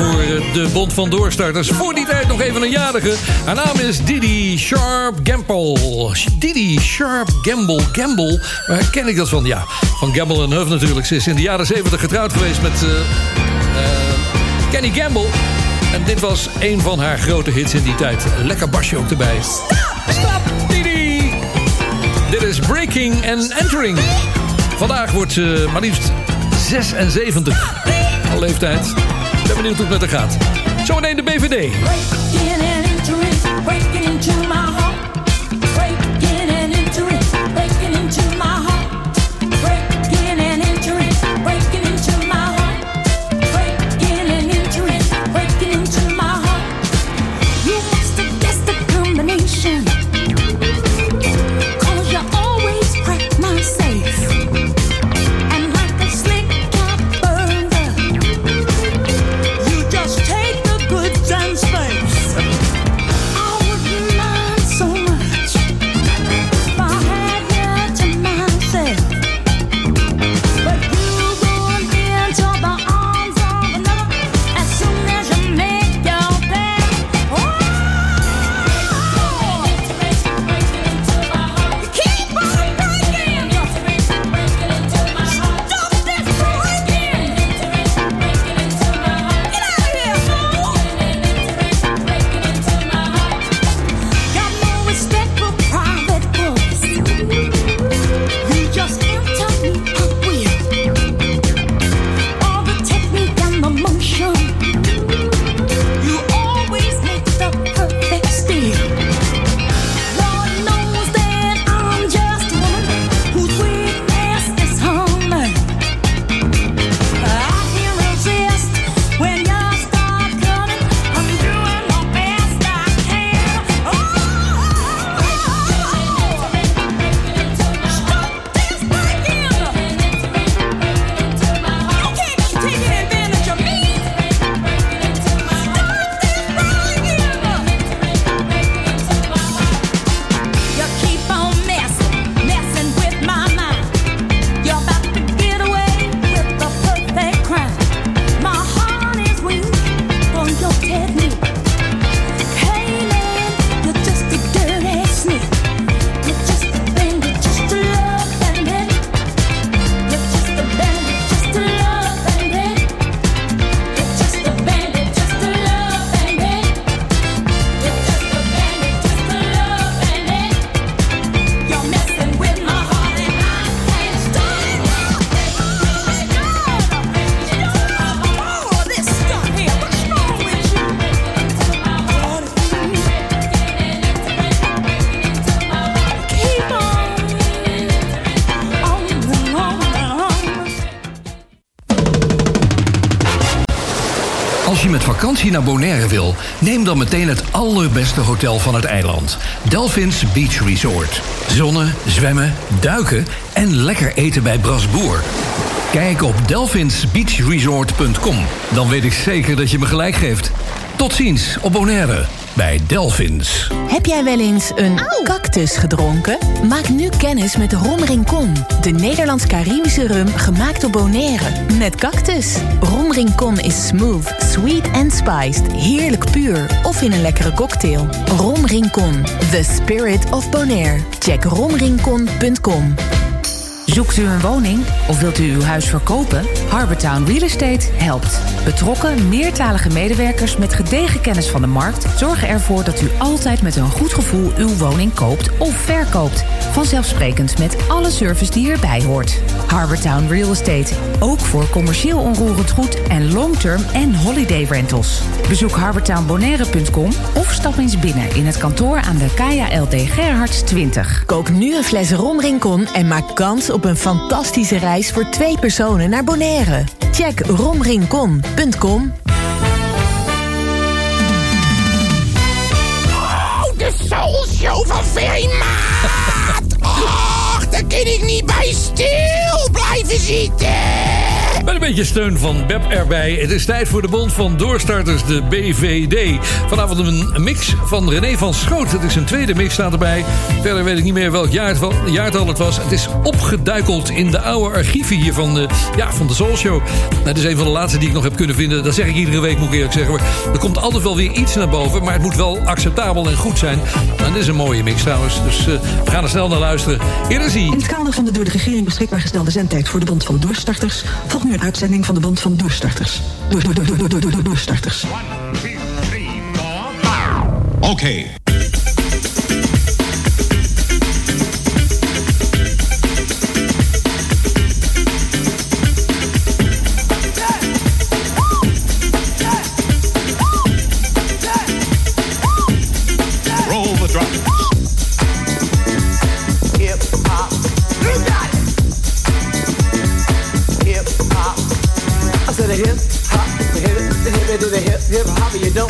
voor de Bond van Doorstarters. Voor die tijd nog even een jarige. Haar naam is Didi Sharp Gamble. Didi Sharp Gamble. Gamble. Waar ken ik dat van? Ja, van Gamble en Huff natuurlijk. Ze is in de jaren 70 getrouwd geweest met eh, eh, Kenny Gamble. En dit was een van haar grote hits in die tijd. Lekker basje ook erbij. Stop! Stop, Didi! Dit is Breaking and Entering. Vandaag wordt ze maar liefst 76. Al leeftijd. Ben benieuwd hoe het met haar gaat. Zometeen de BVD. Vakantie naar Bonaire wil, neem dan meteen het allerbeste hotel van het eiland. Delphins Beach Resort. Zonnen, zwemmen, duiken en lekker eten bij Brasboer. Kijk op delphinsbeachresort.com. Dan weet ik zeker dat je me gelijk geeft. Tot ziens op Bonaire bij Delphins. Heb jij wel eens een cactus gedronken? Maak nu kennis met Rom Rincon. De Nederlands-Caribische rum gemaakt op Bonaire. Met cactus. Rom Rincon is smooth, sweet en spiced. Heerlijk puur. Of in een lekkere cocktail. Rom Rincon. The spirit of Bonaire. Check romrincon.com. Zoekt u een woning of wilt u uw huis verkopen? Harbortown Real Estate helpt. Betrokken, meertalige medewerkers met gedegen kennis van de markt zorgen ervoor dat u altijd met een goed gevoel uw woning koopt of verkoopt. Vanzelfsprekend met alle service die hierbij hoort. Harbortown Real Estate, ook voor commercieel onroerend goed en long-term en holiday rentals. Bezoek harbortownbonaire.com of stap eens binnen in het kantoor aan de Kaya LD Gerhards 20. Kook nu een fles Rom Rincon en maak kans op een fantastische reis voor twee personen naar Bonaire. Check romrincon.com. Oh, de Soul Show van Ferry Maat. *laughs* Ach, daar kan ik niet bij stil blijven zitten. Met een beetje steun van Beb erbij. Het is tijd voor de Bond van Doorstarters, de BVD. Vanavond een mix van René van Schoot. Het is een tweede mix, staat erbij. Verder weet ik niet meer welk jaar het jaartal het was. Het is opgeduikeld in de oude archieven hier van de, ja, van de Soul Show. Het is een van de laatste die ik nog heb kunnen vinden. Dat zeg ik iedere week, moet ik eerlijk zeggen. Er komt altijd wel weer iets naar boven, maar het moet wel acceptabel en goed zijn. En dit is een mooie mix trouwens, dus eh, we gaan er snel naar luisteren. Hier. In het kader van de door de regering beschikbaar gestelde zendtijd voor de Bond van Doorstarters volgt een uitzending van de Bond van Doorstarters. Door, door, door, door, door, door, door, doorstarters. Okay.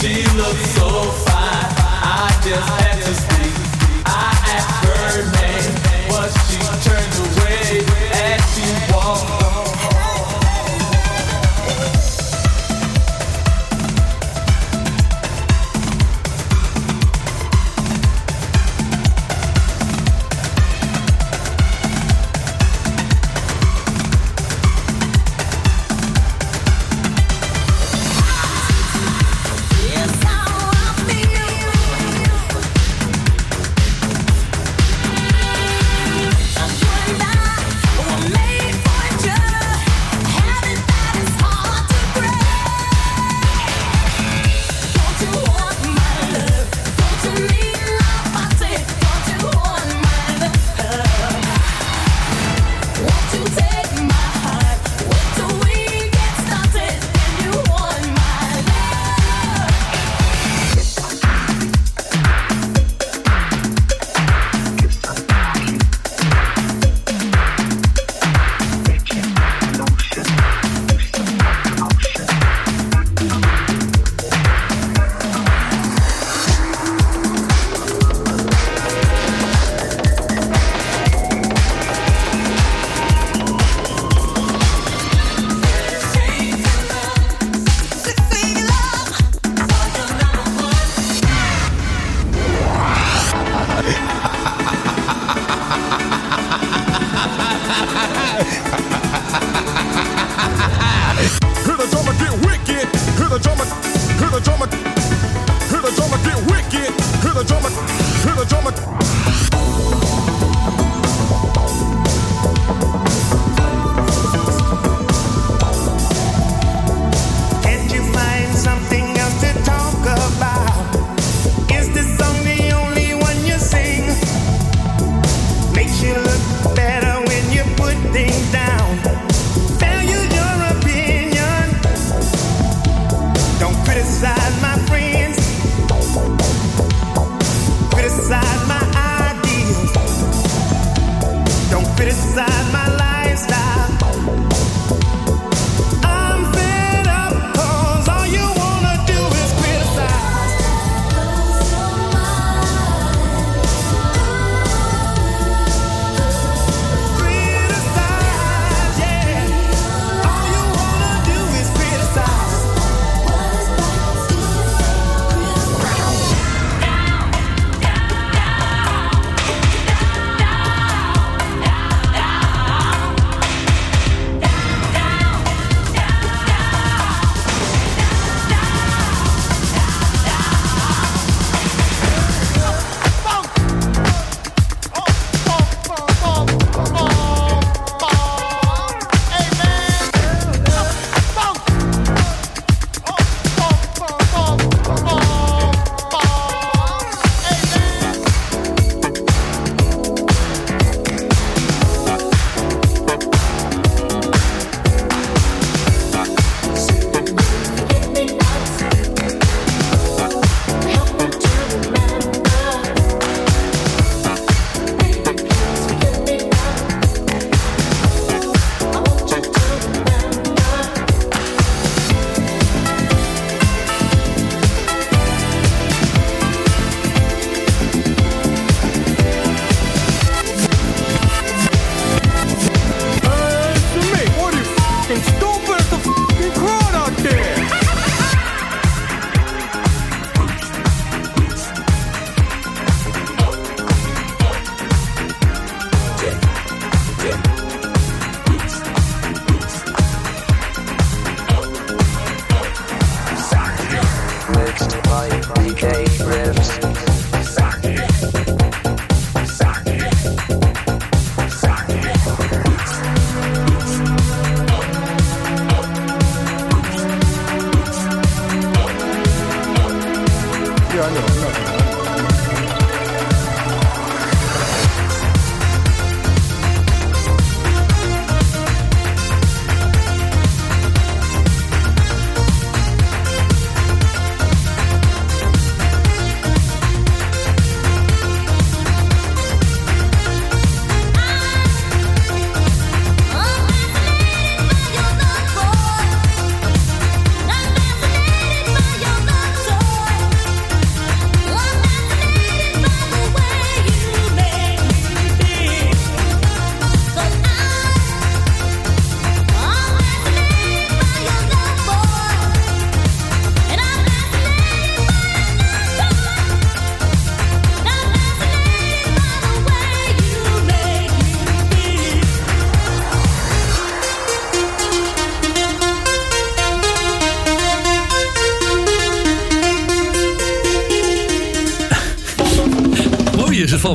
She looked so fine. I just had to. I asked her name, but she turned away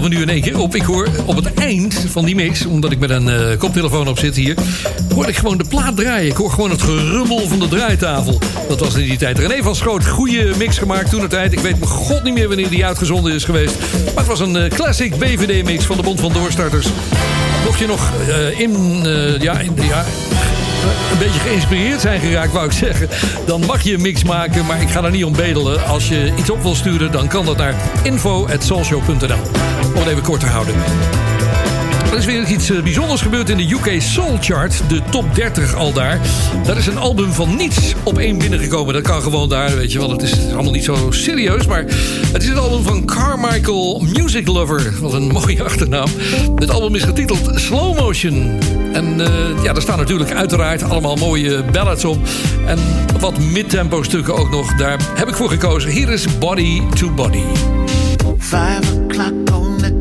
nu in één keer op. Ik hoor op het eind van die mix, omdat ik met een eh, koptelefoon op zit hier, hoor ik gewoon de plaat draaien. Ik hoor gewoon het gerummel van de draaitafel. Dat was in die tijd. René van Schoot, goede mix gemaakt toen de tijd. Ik weet mijn god niet meer wanneer die uitgezonden is geweest. Maar het was een eh, classic BVD-mix van de Bond van Doorstarters. Mocht je nog eh, in, ja, in, ja, een beetje geïnspireerd zijn geraakt, wou ik zeggen... dan mag je een mix maken, maar ik ga er niet om bedelen. Als je iets op wil sturen, dan kan dat naar info.soulshow.nl. Om het even kort te houden. Er is weer iets eh, bijzonders gebeurd in de UK Soul Chart. De top 30 al daar. Daar is een album van niets op één binnengekomen. Dat kan gewoon daar, weet je wel. Het is allemaal niet zo serieus. Maar het is het album van Carmichael Music Lover. Wat een *laughs* mooie achternaam. Het album is getiteld Slow Motion. En eh, ja, daar staan natuurlijk uiteraard allemaal mooie ballads op. En wat midtempo stukken ook nog. Daar heb ik voor gekozen. Hier is Body to Body. Five o'clock on the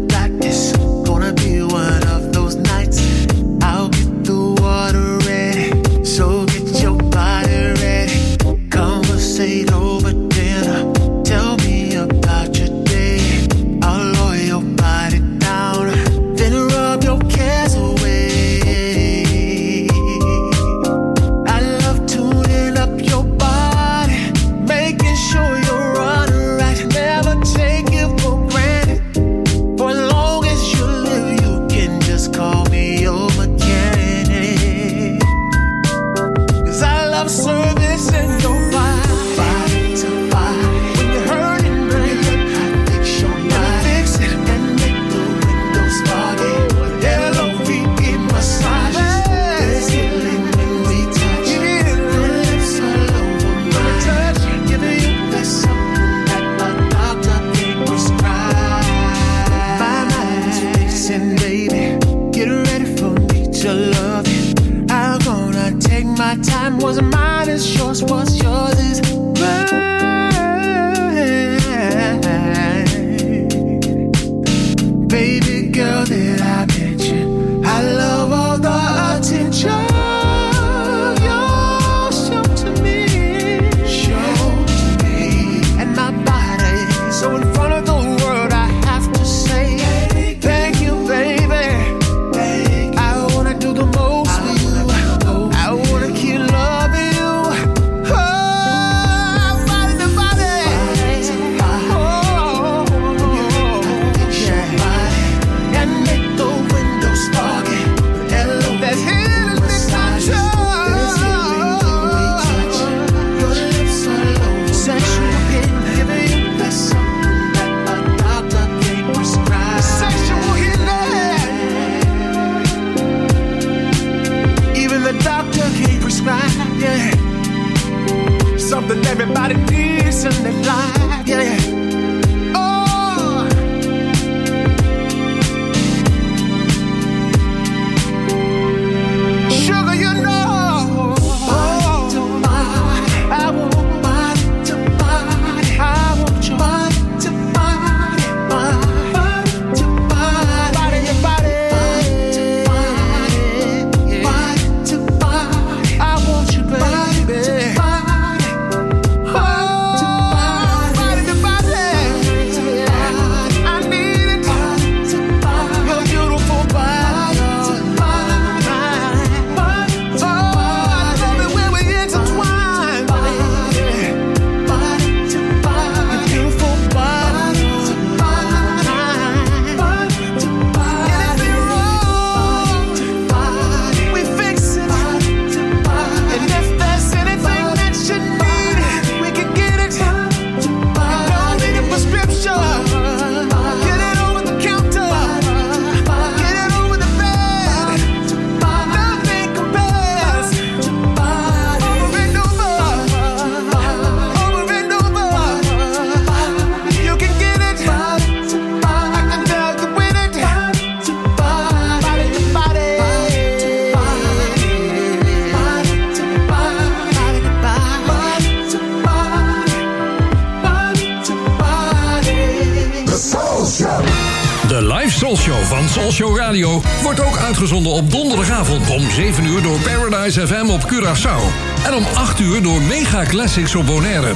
Curaçao. En om 8 uur door Mega Classics op Bonaire.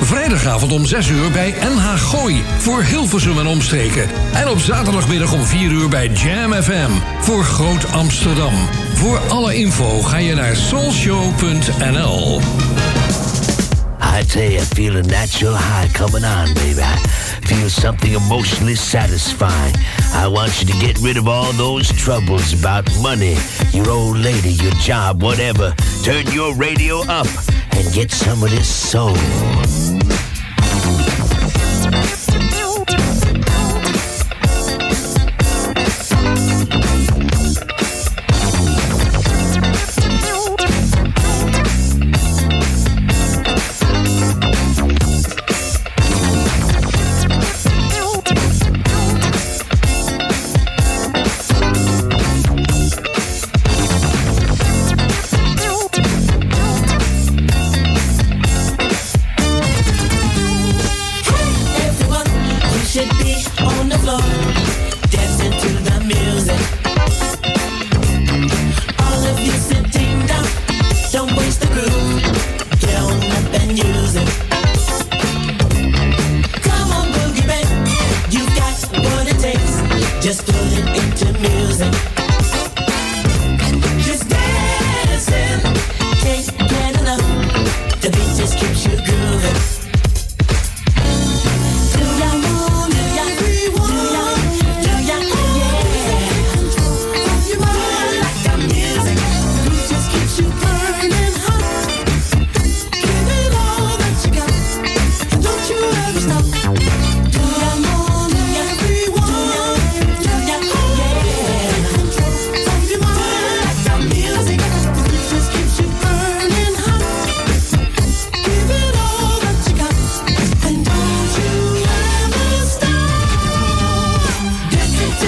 Vrijdagavond om 6 uur bij NH Gooi voor Hilversum en omstreken. En op zaterdagmiddag om 4 uur bij Jam FM voor Groot Amsterdam. Voor alle info ga je naar soulshow.nl. I tell you, I feel a natural high coming on, baby. I feel something emotionally satisfying. I want you to get rid of all those troubles about money, your old lady, your job, whatever. Turn your radio up and get some of this soul.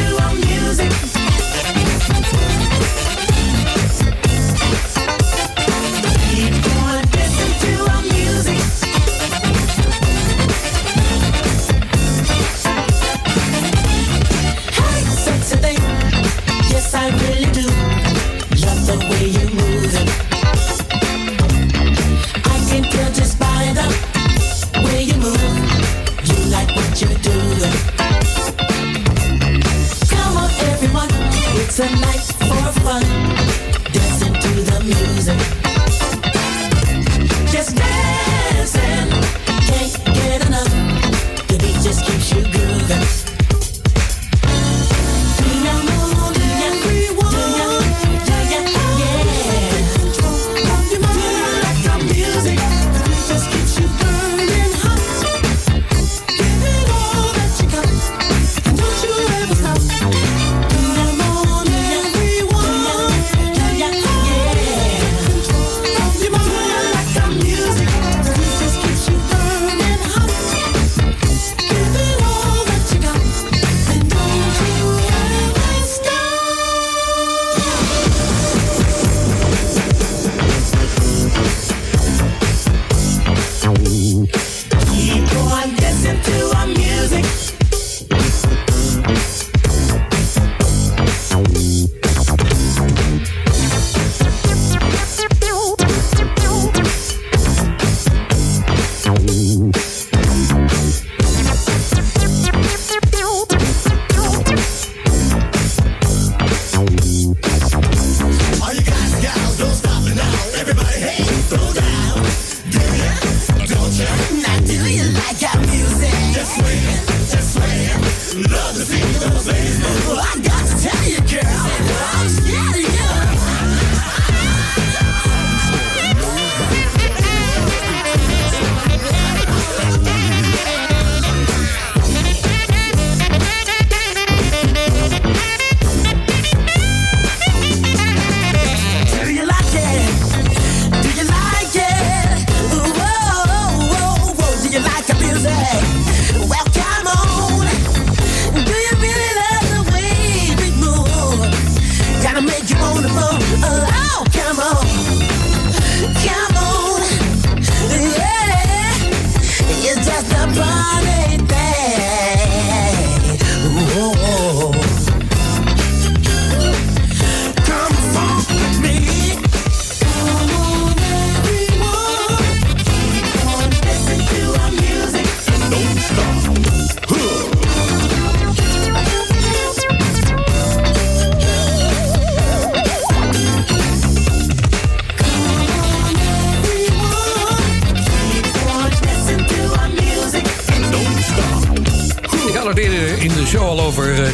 belong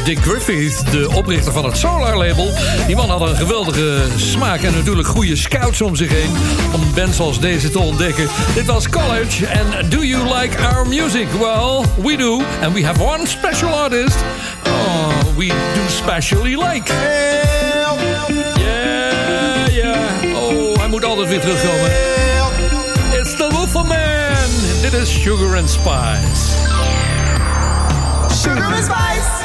Dick Griffith, de oprichter van het Solar Label. Die man had een geweldige smaak en natuurlijk goede scouts om zich heen... om bands als deze te ontdekken. Dit was College en Do You Like Our Music? Well, we do. And we have one special artist. Oh, we do specially like. Yeah, yeah. Oh, hij moet altijd weer terugkomen. It's the Wolfman. Dit is Sugar and Spice. Sugar and Spice.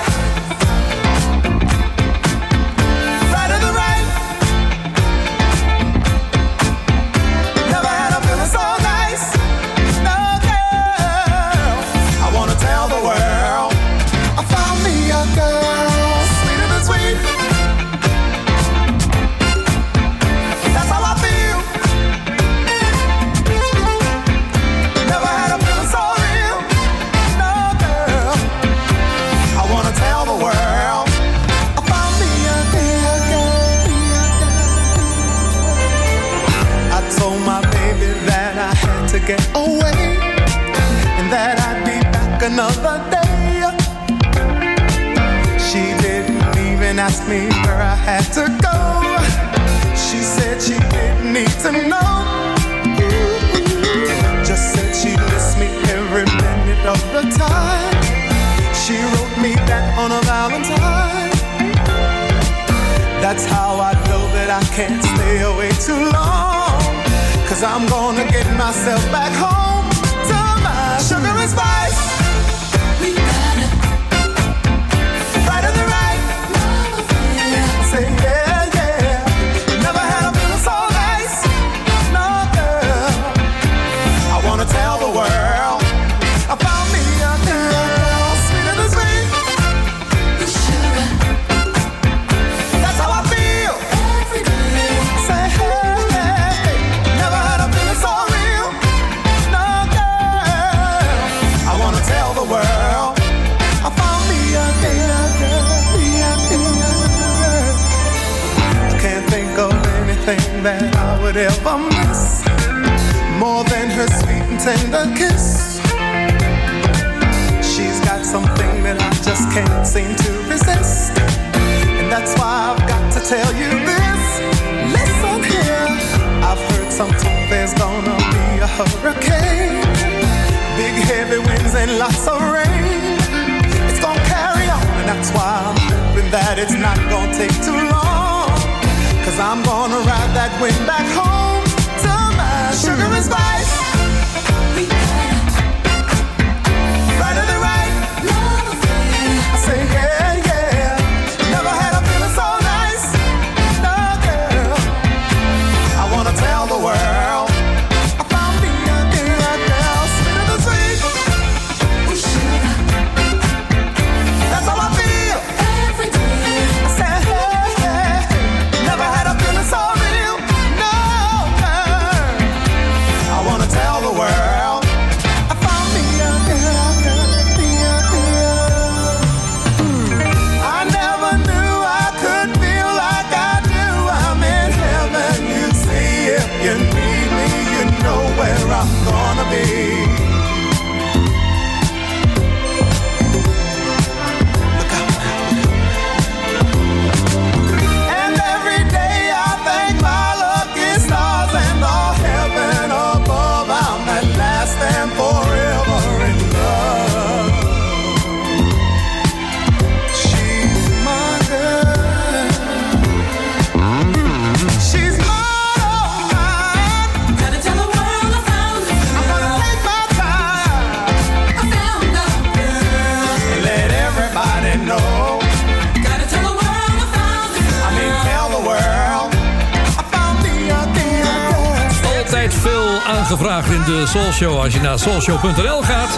Aangevraagd in de Soul Show. Als je naar soulshow.nl gaat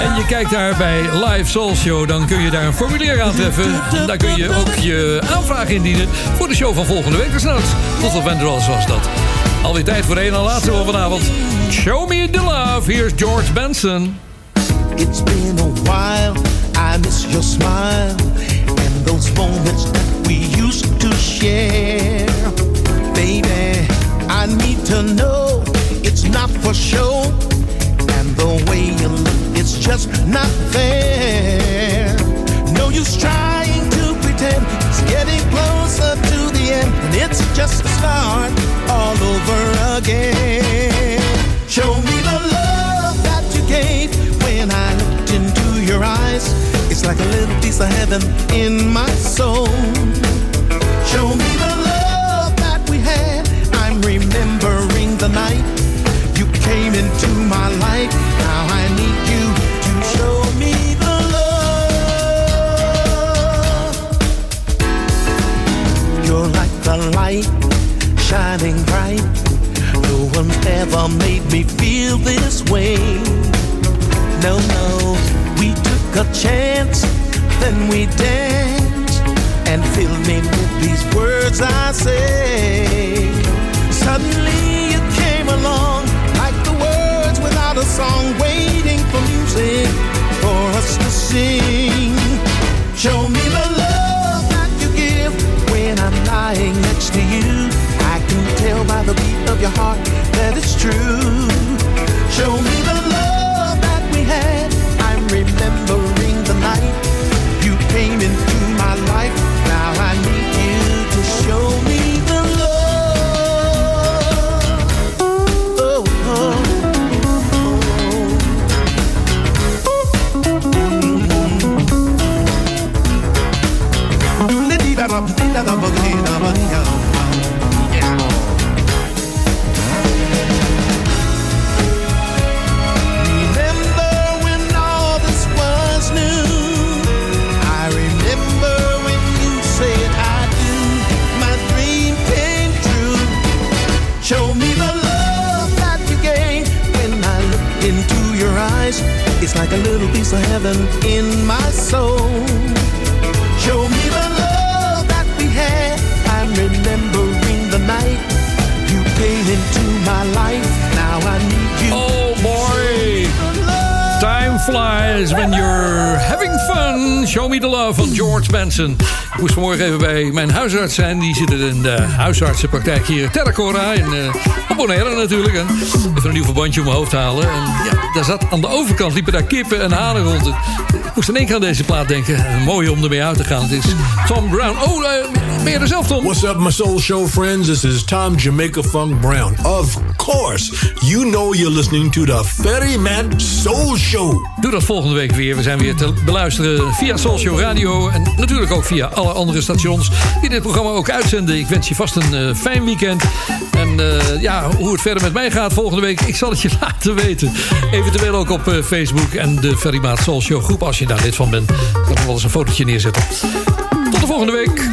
en je kijkt daar bij Live Soul Show... dan kun je daar een formulier aantreffen. Daar kun je ook je aanvraag indienen voor de show van volgende week. Dus nou, tot op Vendros was dat. Alweer tijd voor een en laatste van vanavond. Show me the love. Hier is George Benson. It's been a while, I miss your smile and those moments that we used to share. Baby, I need to know it's not for show, and the way you look, it's just not fair. No use trying to pretend it's getting closer to the end, and it's just a start all over again. Show me the love that you gave when I looked into your eyes. It's like a little piece of heaven in my soul. Show me the love that we had. I'm remembering the night you came into my life. Now I need you to show me the love. You're like the light shining bright. No one's ever made me feel this way. No, no, we took a chance, then we danced and filled me with these words I say. Suddenly song, waiting for music for us to sing. Show me the love that you give when I'm lying next to you. I can tell by the beat of your heart that it's true. Show me the love that we had. I'm remembering like a little piece of heaven in my soul. Show me the love that we had. I'm remembering the night you came into my life. Now I need you. Oh boy. Time flies when you're having Show Me The Love van George Benson. Ik moest vanmorgen even bij mijn huisarts zijn. Die zit in de huisartsenpraktijk hier in Terracora. In uh, Bonaire natuurlijk. En even een nieuw verbandje om mijn hoofd halen. En ja, daar zat aan de overkant liepen daar kippen en hanen rond. Ik moest in één keer aan deze plaat denken. Mooi om ermee uit te gaan. Het is Tom Brown. Oh, uh, ben je er zelf, Tom? What's up, my soul show friends? This is Tom Jamaica Funk Brown. Of course, you know you're listening to the Ferryman Soul Show. Doe dat volgende week weer. We zijn weer te beluisteren via Show Radio. En natuurlijk ook via alle andere stations die dit programma ook uitzenden. Ik wens je vast een uh, fijn weekend. En uh, ja, hoe het verder met mij gaat volgende week, *laughs* ik zal het je *laughs* laten weten. Eventueel ook op uh, Facebook en de Ferrymaat Show groep. Als je daar lid van bent, kan ik wel eens een fotootje neerzetten. Tot de volgende week.